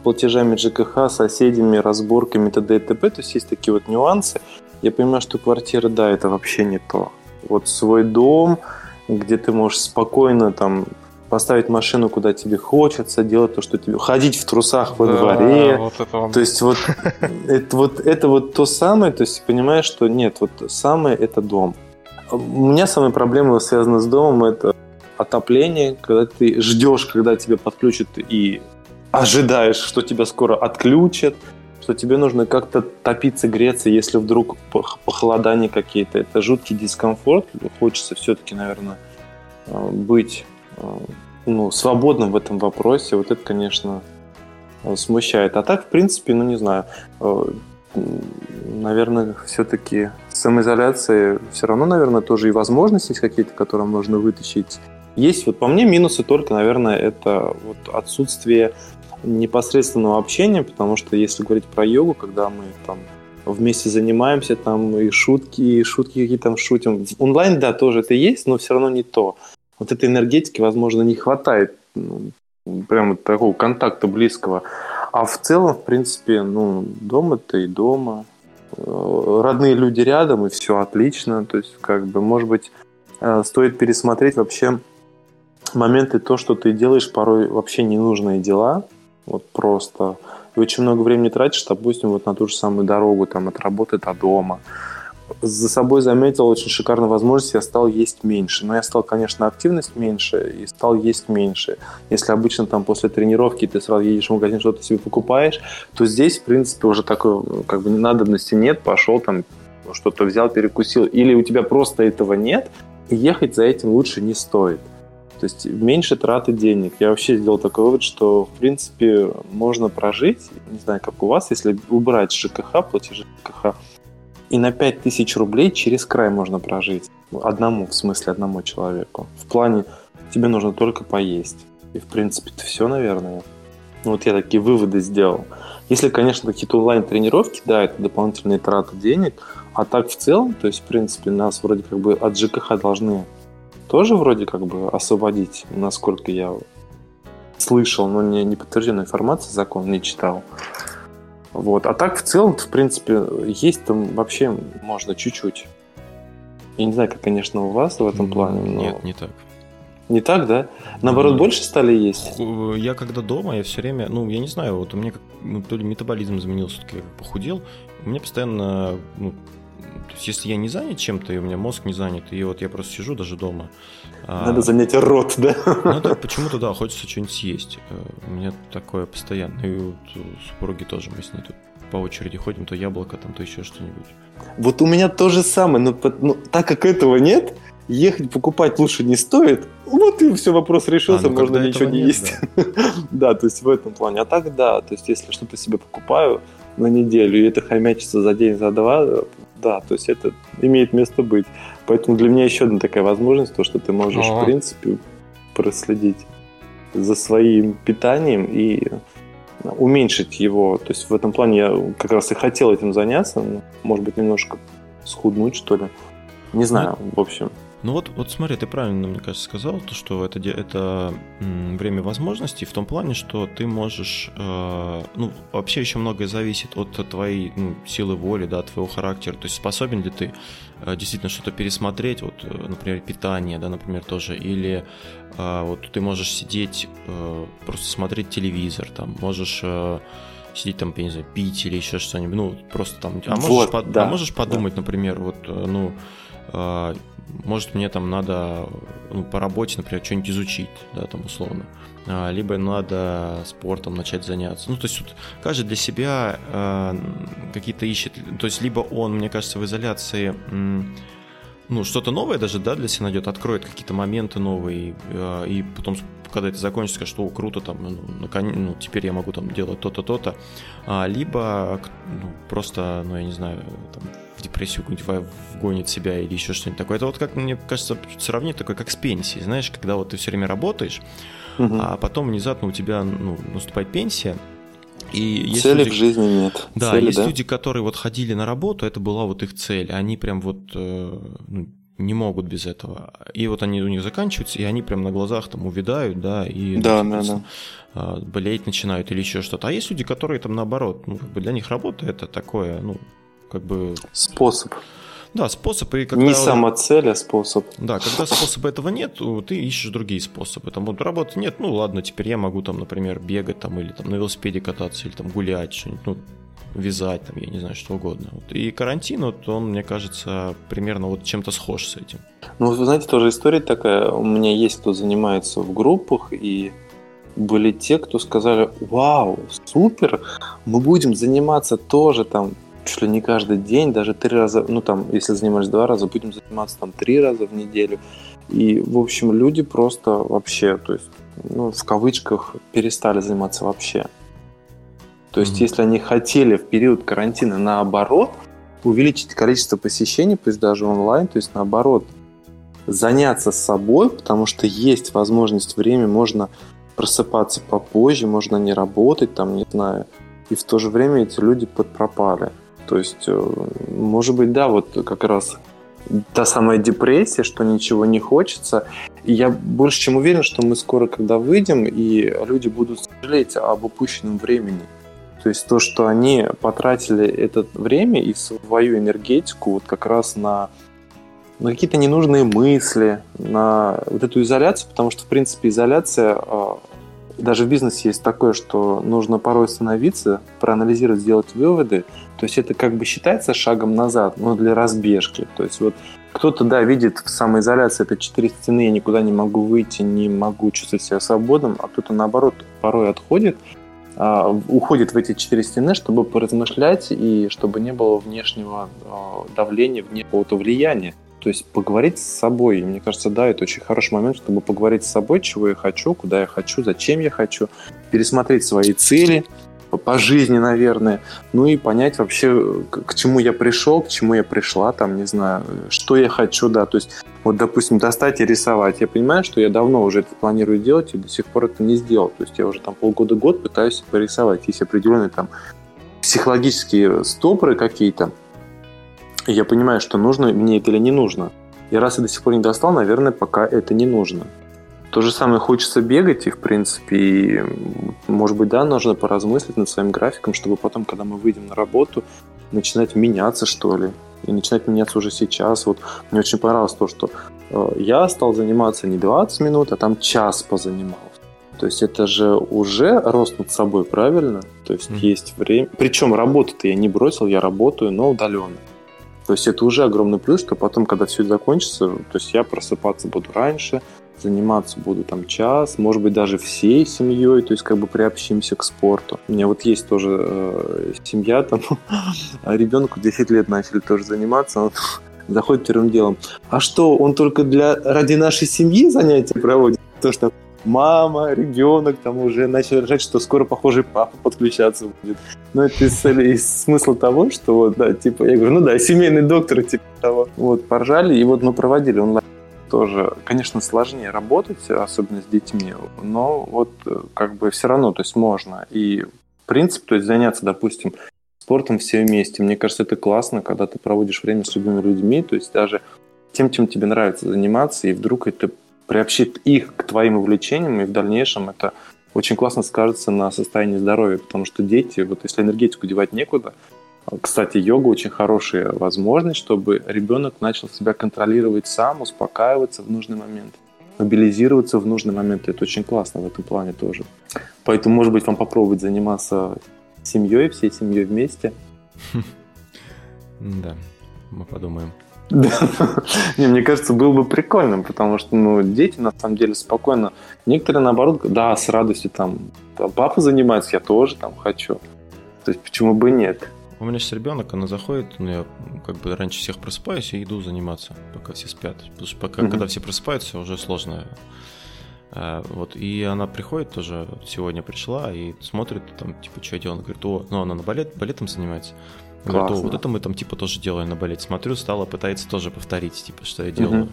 платежами ЖКХ, соседями, разборками т.д. и т.п., то есть есть такие вот нюансы, я понимаю, что квартира, да, это вообще не то. Вот свой дом, где ты можешь спокойно там поставить машину, куда тебе хочется, делать то, что тебе... Ходить в трусах во да, дворе. Вот это он. То есть вот это, вот это вот то самое, то есть понимаешь, что нет, вот самое это дом. У меня самые проблемы связаны с домом, это отопление, когда ты ждешь, когда тебя подключат и ожидаешь, что тебя скоро отключат, что тебе нужно как-то топиться, греться, если вдруг похолодания какие-то. Это жуткий дискомфорт. Хочется все-таки, наверное, э, быть э, ну, свободным в этом вопросе. Вот это, конечно, э, смущает. А так, в принципе, ну, не знаю, наверное, все-таки самоизоляции все равно, наверное, тоже и возможности есть какие-то, которые можно вытащить. Есть, вот по мне, минусы только, наверное, это вот отсутствие непосредственного общения, потому что если говорить про йогу, когда мы там вместе занимаемся, там и шутки, и шутки какие там шутим. Онлайн, да, тоже это есть, но все равно не то. Вот этой энергетики, возможно, не хватает ну, прямо такого контакта близкого. А в целом, в принципе, ну, дома ты и дома. Э, родные люди рядом, и все отлично. То есть, как бы, может быть, э, стоит пересмотреть вообще моменты, то, что ты делаешь порой вообще ненужные дела, вот просто. И очень много времени тратишь, допустим, вот на ту же самую дорогу, там, от работы до дома. За собой заметил очень шикарную возможность, я стал есть меньше. Но я стал, конечно, активность меньше и стал есть меньше. Если обычно там после тренировки ты сразу едешь в магазин, что-то себе покупаешь, то здесь, в принципе, уже такой, как бы, надобности нет, пошел там, что-то взял, перекусил. Или у тебя просто этого нет, и ехать за этим лучше не стоит. То есть меньше траты денег. Я вообще сделал такой вывод, что, в принципе, можно прожить, не знаю, как у вас, если убрать ЖКХ, платежи ЖКХ, и на 5000 рублей через край можно прожить. Одному, в смысле, одному человеку. В плане, тебе нужно только поесть. И, в принципе, это все, наверное. Ну, вот я такие выводы сделал. Если, конечно, какие-то онлайн-тренировки, да, это дополнительные траты денег, а так в целом, то есть, в принципе, нас вроде как бы от ЖКХ должны тоже вроде как бы освободить, насколько я слышал, но не, не подтвержденная информация, закон не читал. Вот. А так в целом, в принципе, есть там вообще можно чуть-чуть. Я не знаю, как, конечно, у вас в этом плане. Но... Нет, не так. Не так, да? Наоборот, mm. больше стали есть? Я когда дома, я все время, ну, я не знаю, вот у меня как, ну, то ли метаболизм изменился, то я похудел, у меня постоянно ну, то есть, если я не занят чем-то, и у меня мозг не занят, и вот я просто сижу даже дома. А Надо а... занять рот, да? Ну, да, почему-то, да, хочется что-нибудь съесть. Э, у меня такое постоянно. И вот у супруги тоже мы с ней тут по очереди ходим, то яблоко, там, то еще что-нибудь. Вот у меня то же самое, но, но так как этого нет, ехать покупать лучше не стоит. Вот и все, вопрос решился, а, ну, можно ничего не нет, есть. Да. да, то есть в этом плане. А так да, то есть если что-то себе покупаю на неделю, и это хомячится за день, за два, да, то есть это имеет место быть. Поэтому для меня еще одна такая возможность, то, что ты можешь, ага. в принципе, проследить за своим питанием и уменьшить его. То есть в этом плане я как раз и хотел этим заняться, может быть, немножко схуднуть, что ли. Не знаю, ну, в общем. Ну вот, вот смотри, ты правильно, мне кажется, сказал, то, что это, это время возможностей в том плане, что ты можешь, э, ну, вообще еще многое зависит от твоей ну, силы воли, да, твоего характера, то есть способен ли ты э, действительно что-то пересмотреть, вот, э, например, питание, да, например, тоже, или э, вот ты можешь сидеть, э, просто смотреть телевизор, там, можешь... Э, сидеть там, я не знаю, пить или еще что-нибудь, ну, просто там, а можешь, вот, под, да, а можешь подумать, да. например, вот, э, ну, может, мне там надо ну, по работе, например, что-нибудь изучить, да, там условно. А, либо надо спортом начать заняться. Ну, то есть вот каждый для себя э, какие-то ищет. То есть либо он, мне кажется, в изоляции ну, что-то новое даже, да, для себя найдет, откроет какие-то моменты новые, э, и потом, когда это закончится, скажет, что круто, там, ну, наконец, ну, теперь я могу там делать то-то, то-то, а, либо ну, просто, ну, я не знаю, там, депрессию вгонит себя или еще что-нибудь такое. Это вот, как мне кажется, сравнить такое, как с пенсией, знаешь, когда вот ты все время работаешь, угу. а потом внезапно у тебя, ну, наступает пенсия, и есть Цели люди, в жизни нет. Да, Цели, есть да? люди, которые вот ходили на работу, это была вот их цель. Они прям вот э, ну, не могут без этого. И вот они у них заканчиваются, и они прям на глазах там увядают, да, и да, да, да. А, болеть начинают или еще что-то. А есть люди, которые там наоборот, ну, как бы для них работа это такое, ну, как бы... Способ. Да, способ. И когда... Не сама цель, а способ. Да, когда способа этого нет, ты ищешь другие способы. Там вот работы нет, ну ладно, теперь я могу там, например, бегать там или там на велосипеде кататься или там гулять, что-нибудь, ну, вязать, там, я не знаю, что угодно. Вот. И карантин, вот он, мне кажется, примерно вот чем-то схож с этим. Ну, вы знаете, тоже история такая. У меня есть кто занимается в группах, и были те, кто сказали, вау, супер, мы будем заниматься тоже там чуть ли не каждый день, даже три раза, ну там, если занимаешься два раза, будем заниматься там три раза в неделю. И, в общем, люди просто вообще, то есть, ну, в кавычках, перестали заниматься вообще. То есть, mm-hmm. если они хотели в период карантина, наоборот, увеличить количество посещений, пусть даже онлайн, то есть, наоборот, заняться собой, потому что есть возможность, время, можно просыпаться попозже, можно не работать, там, не знаю. И в то же время эти люди подпропали. То есть, э, может быть, да, вот как раз та самая депрессия, что ничего не хочется. И я больше чем уверен, что мы скоро, когда выйдем, и люди будут сожалеть об упущенном времени. То есть то, что они потратили это время и свою энергетику вот как раз на, на какие-то ненужные мысли, на вот эту изоляцию, потому что, в принципе, изоляция а, даже в бизнесе есть такое, что нужно порой остановиться, проанализировать, сделать выводы. То есть это как бы считается шагом назад, но для разбежки. То есть вот кто-то, да, видит в самоизоляции это четыре стены, я никуда не могу выйти, не могу чувствовать себя свободным, а кто-то, наоборот, порой отходит, а, уходит в эти четыре стены, чтобы поразмышлять и чтобы не было внешнего а, давления, внешнего влияния. То есть поговорить с собой. И мне кажется, да, это очень хороший момент, чтобы поговорить с собой, чего я хочу, куда я хочу, зачем я хочу, пересмотреть свои цели по жизни, наверное, ну и понять вообще, к чему я пришел, к чему я пришла, там, не знаю, что я хочу, да, то есть вот, допустим, достать и рисовать. Я понимаю, что я давно уже это планирую делать и до сих пор это не сделал. То есть я уже там полгода-год пытаюсь порисовать. Есть определенные там психологические стопоры какие-то, я понимаю, что нужно мне это или не нужно. И раз я до сих пор не достал, наверное, пока это не нужно. То же самое хочется бегать, и, в принципе, и, может быть, да, нужно поразмыслить над своим графиком, чтобы потом, когда мы выйдем на работу, начинать меняться, что ли. И начинать меняться уже сейчас. Вот мне очень понравилось то, что э, я стал заниматься не 20 минут, а там час позанимался. То есть это же уже рост над собой, правильно? То есть mm-hmm. есть время. Причем работу-то я не бросил, я работаю, но удаленно. То есть это уже огромный плюс, что потом, когда все это закончится, то есть я просыпаться буду раньше, заниматься буду там час, может быть, даже всей семьей, то есть как бы приобщимся к спорту. У меня вот есть тоже э, семья, там ребенку 10 лет начали тоже заниматься, он заходит первым делом. А что, он только для ради нашей семьи занятия проводит? То, что мама, ребенок, там уже начали рожать, что скоро, похоже, папа подключаться будет. Но это из, смысла того, что вот, да, типа, я говорю, ну да, семейный доктор, типа того. Вот, поржали, и вот мы проводили онлайн тоже, конечно, сложнее работать, особенно с детьми, но вот как бы все равно, то есть можно. И принцип, то есть заняться, допустим, спортом все вместе. Мне кажется, это классно, когда ты проводишь время с любыми людьми, то есть даже тем, чем тебе нравится заниматься, и вдруг это приобщит их к твоим увлечениям, и в дальнейшем это очень классно скажется на состоянии здоровья, потому что дети, вот если энергетику девать некуда, кстати, йога очень хорошая возможность, чтобы ребенок начал себя контролировать сам, успокаиваться в нужный момент, мобилизироваться в нужный момент. Это очень классно в этом плане тоже. Поэтому, может быть, вам попробовать заниматься семьей, всей семьей вместе. Да, мы подумаем. Не, мне кажется, было бы прикольным, потому что, ну, дети, на самом деле, спокойно. Некоторые, наоборот, да, с радостью там, папа занимается, я тоже там хочу. То есть, почему бы нет? У меня сейчас ребенок, она заходит, ну, я как бы раньше всех просыпаюсь и иду заниматься, пока все спят. Потому что пока, mm-hmm. когда все просыпаются, уже сложно. А, вот, и она приходит тоже, сегодня пришла и смотрит, там, типа, что я делаю? Она говорит, о, ну, она на балет, балетом занимается. Говорит, вот это мы там типа тоже делаем на балете. Смотрю, стала, пытается тоже повторить, типа, что я делаю. Угу.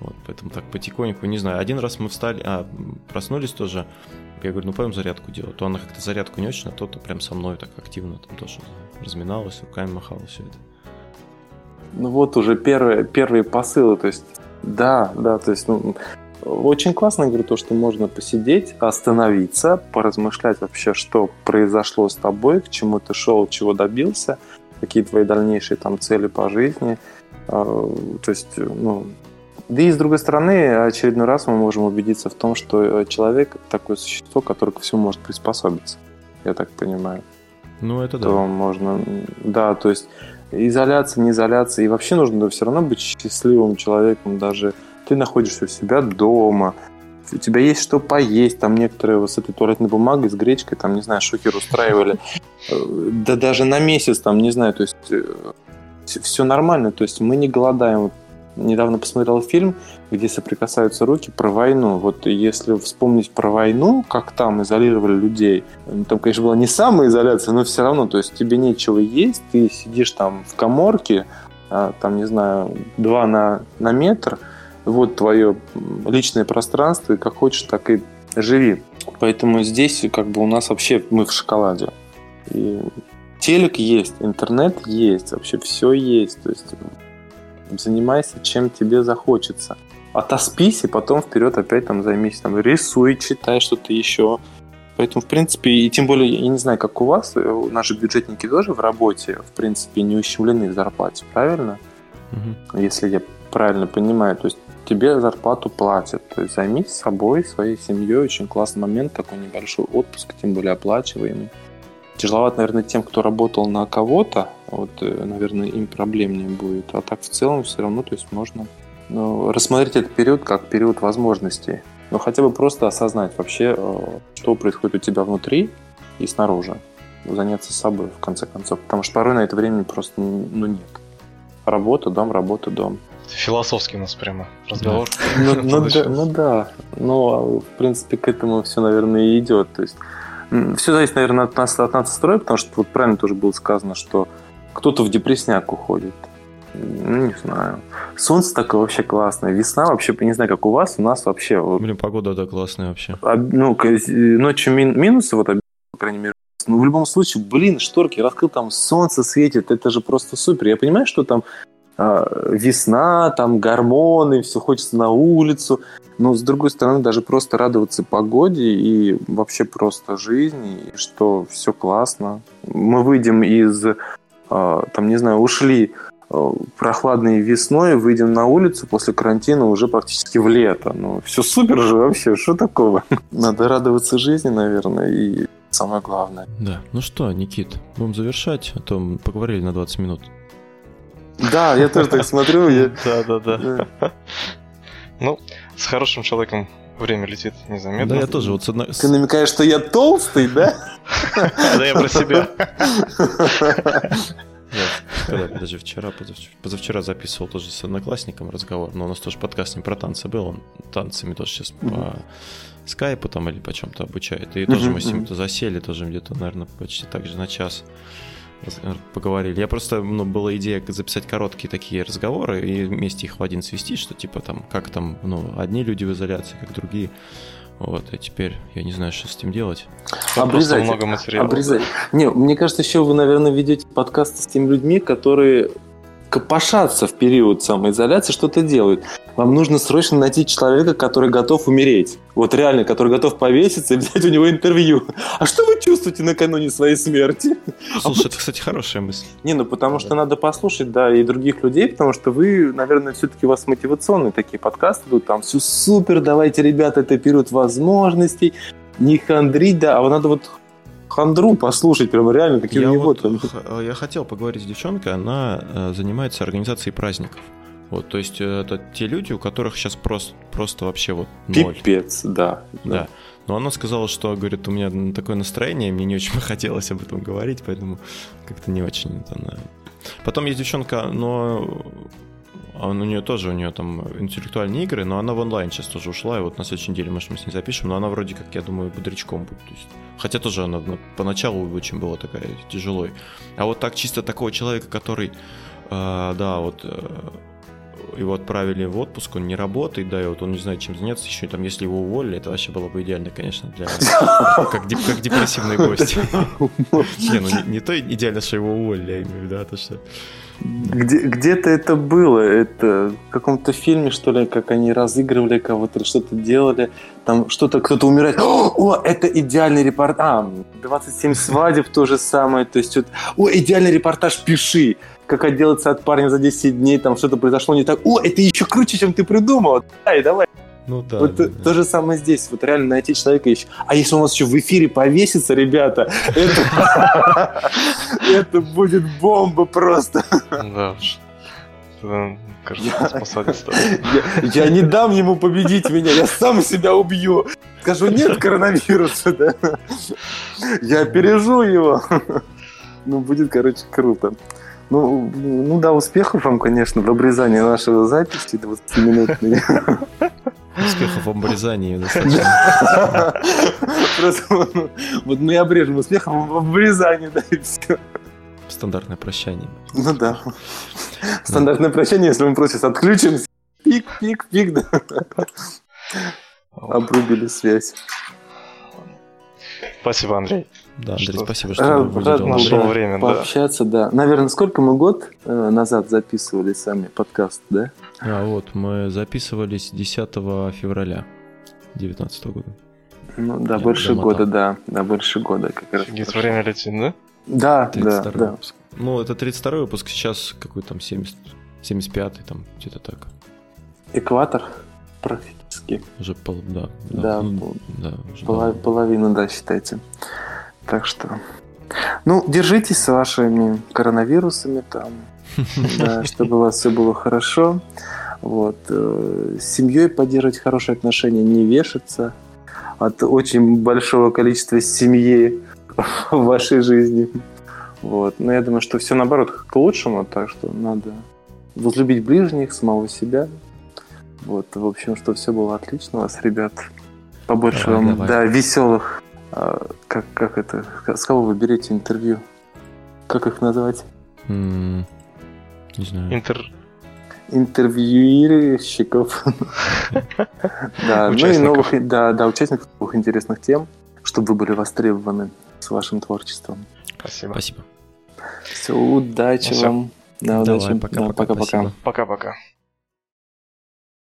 Вот, поэтому так потихоньку, не знаю. Один раз мы встали, а, проснулись тоже. Я говорю, ну пойдем зарядку делать. То она как-то зарядку не очень, а то-то прям со мной так активно там тоже разминалась, руками махала, все это. Ну вот уже первые, первые посылы, то есть да, да, то есть ну, очень классно, говорю, то, что можно посидеть, остановиться, поразмышлять вообще, что произошло с тобой, к чему ты шел, чего добился – какие твои дальнейшие там цели по жизни. А, то есть, ну, да и с другой стороны, очередной раз мы можем убедиться в том, что человек такое существо, которое ко всему может приспособиться. Я так понимаю. Ну, это да. То можно, да, то есть изоляция, не изоляция. И вообще нужно все равно быть счастливым человеком. Даже ты находишься у себя дома, у тебя есть что поесть, там некоторые вот с этой туалетной бумагой, с гречкой, там, не знаю, шокер устраивали, э, да даже на месяц, там, не знаю, то есть все нормально, то есть мы не голодаем, недавно посмотрел фильм, где соприкасаются руки про войну. Вот если вспомнить про войну, как там изолировали людей, ну, там, конечно, была не самая изоляция, но все равно, то есть тебе нечего есть, ты сидишь там в коморке, а, там, не знаю, два на, на метр, вот твое личное пространство, и как хочешь, так и живи. Поэтому здесь как бы у нас вообще мы в шоколаде. И телек есть, интернет есть, вообще все есть. То есть занимайся чем тебе захочется. Отоспись и потом вперед опять там займись, там рисуй, читай что-то еще. Поэтому, в принципе, и тем более, я не знаю, как у вас, э, наши бюджетники тоже в работе, в принципе, не ущемлены в зарплате, правильно? Угу. Если я правильно понимаю, то есть тебе зарплату платят. То есть займись собой, своей семьей. Очень классный момент, такой небольшой отпуск, тем более оплачиваемый. Тяжеловато, наверное, тем, кто работал на кого-то, вот, э, наверное, им проблемнее будет. А так в целом все равно, то есть можно ну, рассмотреть этот период как период возможностей. Но хотя бы просто осознать вообще, э, что происходит у тебя внутри и снаружи. Заняться собой, в конце концов. Потому что порой на это времени просто ну, нет. Работа, дом, работа, дом. Философский у нас прямо разговор. Ну, ну, да, ну да. Но, в принципе, к этому все, наверное, и идет. То есть все зависит, наверное, от нас, от нас строя, потому что вот правильно тоже было сказано, что кто-то в депресняк уходит. Ну, не знаю. Солнце такое вообще классное. Весна вообще, не знаю, как у вас, у нас вообще... Блин, погода, да, классная вообще. Ну, ночью мин, минусы, вот, по крайней мере, ну, в любом случае, блин, шторки раскрыл, там солнце светит, это же просто супер. Я понимаю, что там а, весна, там гормоны, все хочется на улицу. Но с другой стороны, даже просто радоваться погоде и вообще просто жизни, и что все классно. Мы выйдем из, а, там, не знаю, ушли а, прохладной весной, выйдем на улицу после карантина уже практически в лето. Ну, все супер же вообще, что такого? Надо радоваться жизни, наверное, и самое главное. Да, ну что, Никит, будем завершать, а то поговорили на 20 минут. Да, я тоже так смотрю. Да, да, да. Ну, с хорошим человеком время летит незаметно. Да, я тоже вот с одной... Ты намекаешь, что я толстый, да? Да, я про себя. Я даже вчера, позавчера записывал тоже с одноклассником разговор, но у нас тоже подкаст не про танцы был, он танцами тоже сейчас по скайпу там или по чем-то обучает. И тоже мы с ним-то засели, тоже где-то, наверное, почти так же на час поговорили. Я просто, ну, была идея записать короткие такие разговоры и вместе их в один свести, что типа там, как там, ну, одни люди в изоляции, как другие. Вот, и теперь я не знаю, что с этим делать. Обрезать. много материала. Обрезать. Не, мне кажется, еще вы, наверное, ведете подкасты с теми людьми, которые копошатся в период самоизоляции, что-то делают. Вам нужно срочно найти человека, который готов умереть. Вот реально, который готов повеситься и взять у него интервью. А что вы чувствуете накануне своей смерти? Слушай, а это, кстати, хорошая мысль. Не, ну потому что надо послушать, да, и других людей, потому что вы, наверное, все-таки у вас мотивационные такие подкасты идут, там все супер, давайте, ребята, это период возможностей, не хандрить, да, а надо вот хандру послушать, прям реально, какие я у него вот там. Я хотел поговорить с девчонкой, она э, занимается организацией праздников. Вот, то есть э, это те люди, у которых сейчас просто, просто вообще вот ноль. Пипец, да. Да. да. Но она сказала, что, говорит, у меня такое настроение, мне не очень хотелось об этом говорить, поэтому как-то не очень это она... Потом есть девчонка, но у нее тоже, у нее там интеллектуальные игры, но она в онлайн сейчас тоже ушла, и вот на следующей неделе, может, мы с ней запишем, но она вроде как, я думаю, бодрячком будет. То есть, хотя тоже она поначалу очень была такая тяжелой. А вот так чисто такого человека, который, э, да, вот э, его отправили в отпуск, он не работает, да, и вот он не знает, чем заняться, еще там, если его уволили, это вообще было бы идеально, конечно, для как, как депрессивный гость. Не, ну не то идеально, что его уволили, я имею в виду, а то что... Где, где-то это было, это в каком-то фильме, что ли, как они разыгрывали кого-то, что-то делали, там что-то, кто-то умирает. О, это идеальный репортаж. А, 27 свадеб то же самое, то есть, вот, о, идеальный репортаж, пиши как отделаться от парня за 10 дней, там что-то произошло не так. О, это еще круче, чем ты придумал. Давай, давай. Ну да. Вот да, то, же самое здесь. Вот реально найти человека еще. А если он у нас еще в эфире повесится, ребята, это будет бомба просто. Да уж. Я не дам ему победить меня, я сам себя убью. Скажу, нет коронавируса, да. Я опережу его. Ну, будет, короче, круто. Ну, ну да, успехов вам, конечно, в обрезании нашего записи 20-минутной. Успехов в обрезании достаточно. Просто ну, вот мы обрежем успехов в обрезании, да, и все. Стандартное прощание. Ну да. Стандартное прощание, если мы просто отключимся. Пик, пик, пик, да. Обрубили связь. Спасибо, Андрей. Да, Андрей, что... спасибо, что а, выделил нашло да, время. Пообщаться, да. да. Наверное, сколько мы год э, назад записывали сами подкаст, да? А вот, мы записывались 10 февраля 2019 года. Ну да, Я больше года, да. Да, больше года как раз. Офигеть, время летит, да? Да, да, да. Выпуск. Ну, это 32 выпуск, сейчас какой там 70, 75 там, где-то так. Экватор практически. Уже пол, да. Да, да, ну, да уже полов, да. половину, да, считайте. Так что, ну, держитесь с вашими коронавирусами там, да, чтобы у вас все было хорошо. Вот. Э, с семьей поддерживать хорошие отношения, не вешаться от очень большого количества семьи в вашей жизни. Вот. Но я думаю, что все наоборот к лучшему, так что надо возлюбить ближних, самого себя. Вот, в общем, что все было отлично у вас, ребят. Побольше давай, вам, давай. да, веселых а, как, как это? С кого вы берете интервью? Как их назвать? Mm, не знаю. Интер... Интервьюирщиков. Да, ну и новых, да, да, участников новых интересных тем, чтобы вы были востребованы с вашим творчеством. Спасибо. Спасибо. Все, удачи вам. Да, удачи. Пока-пока. Пока-пока.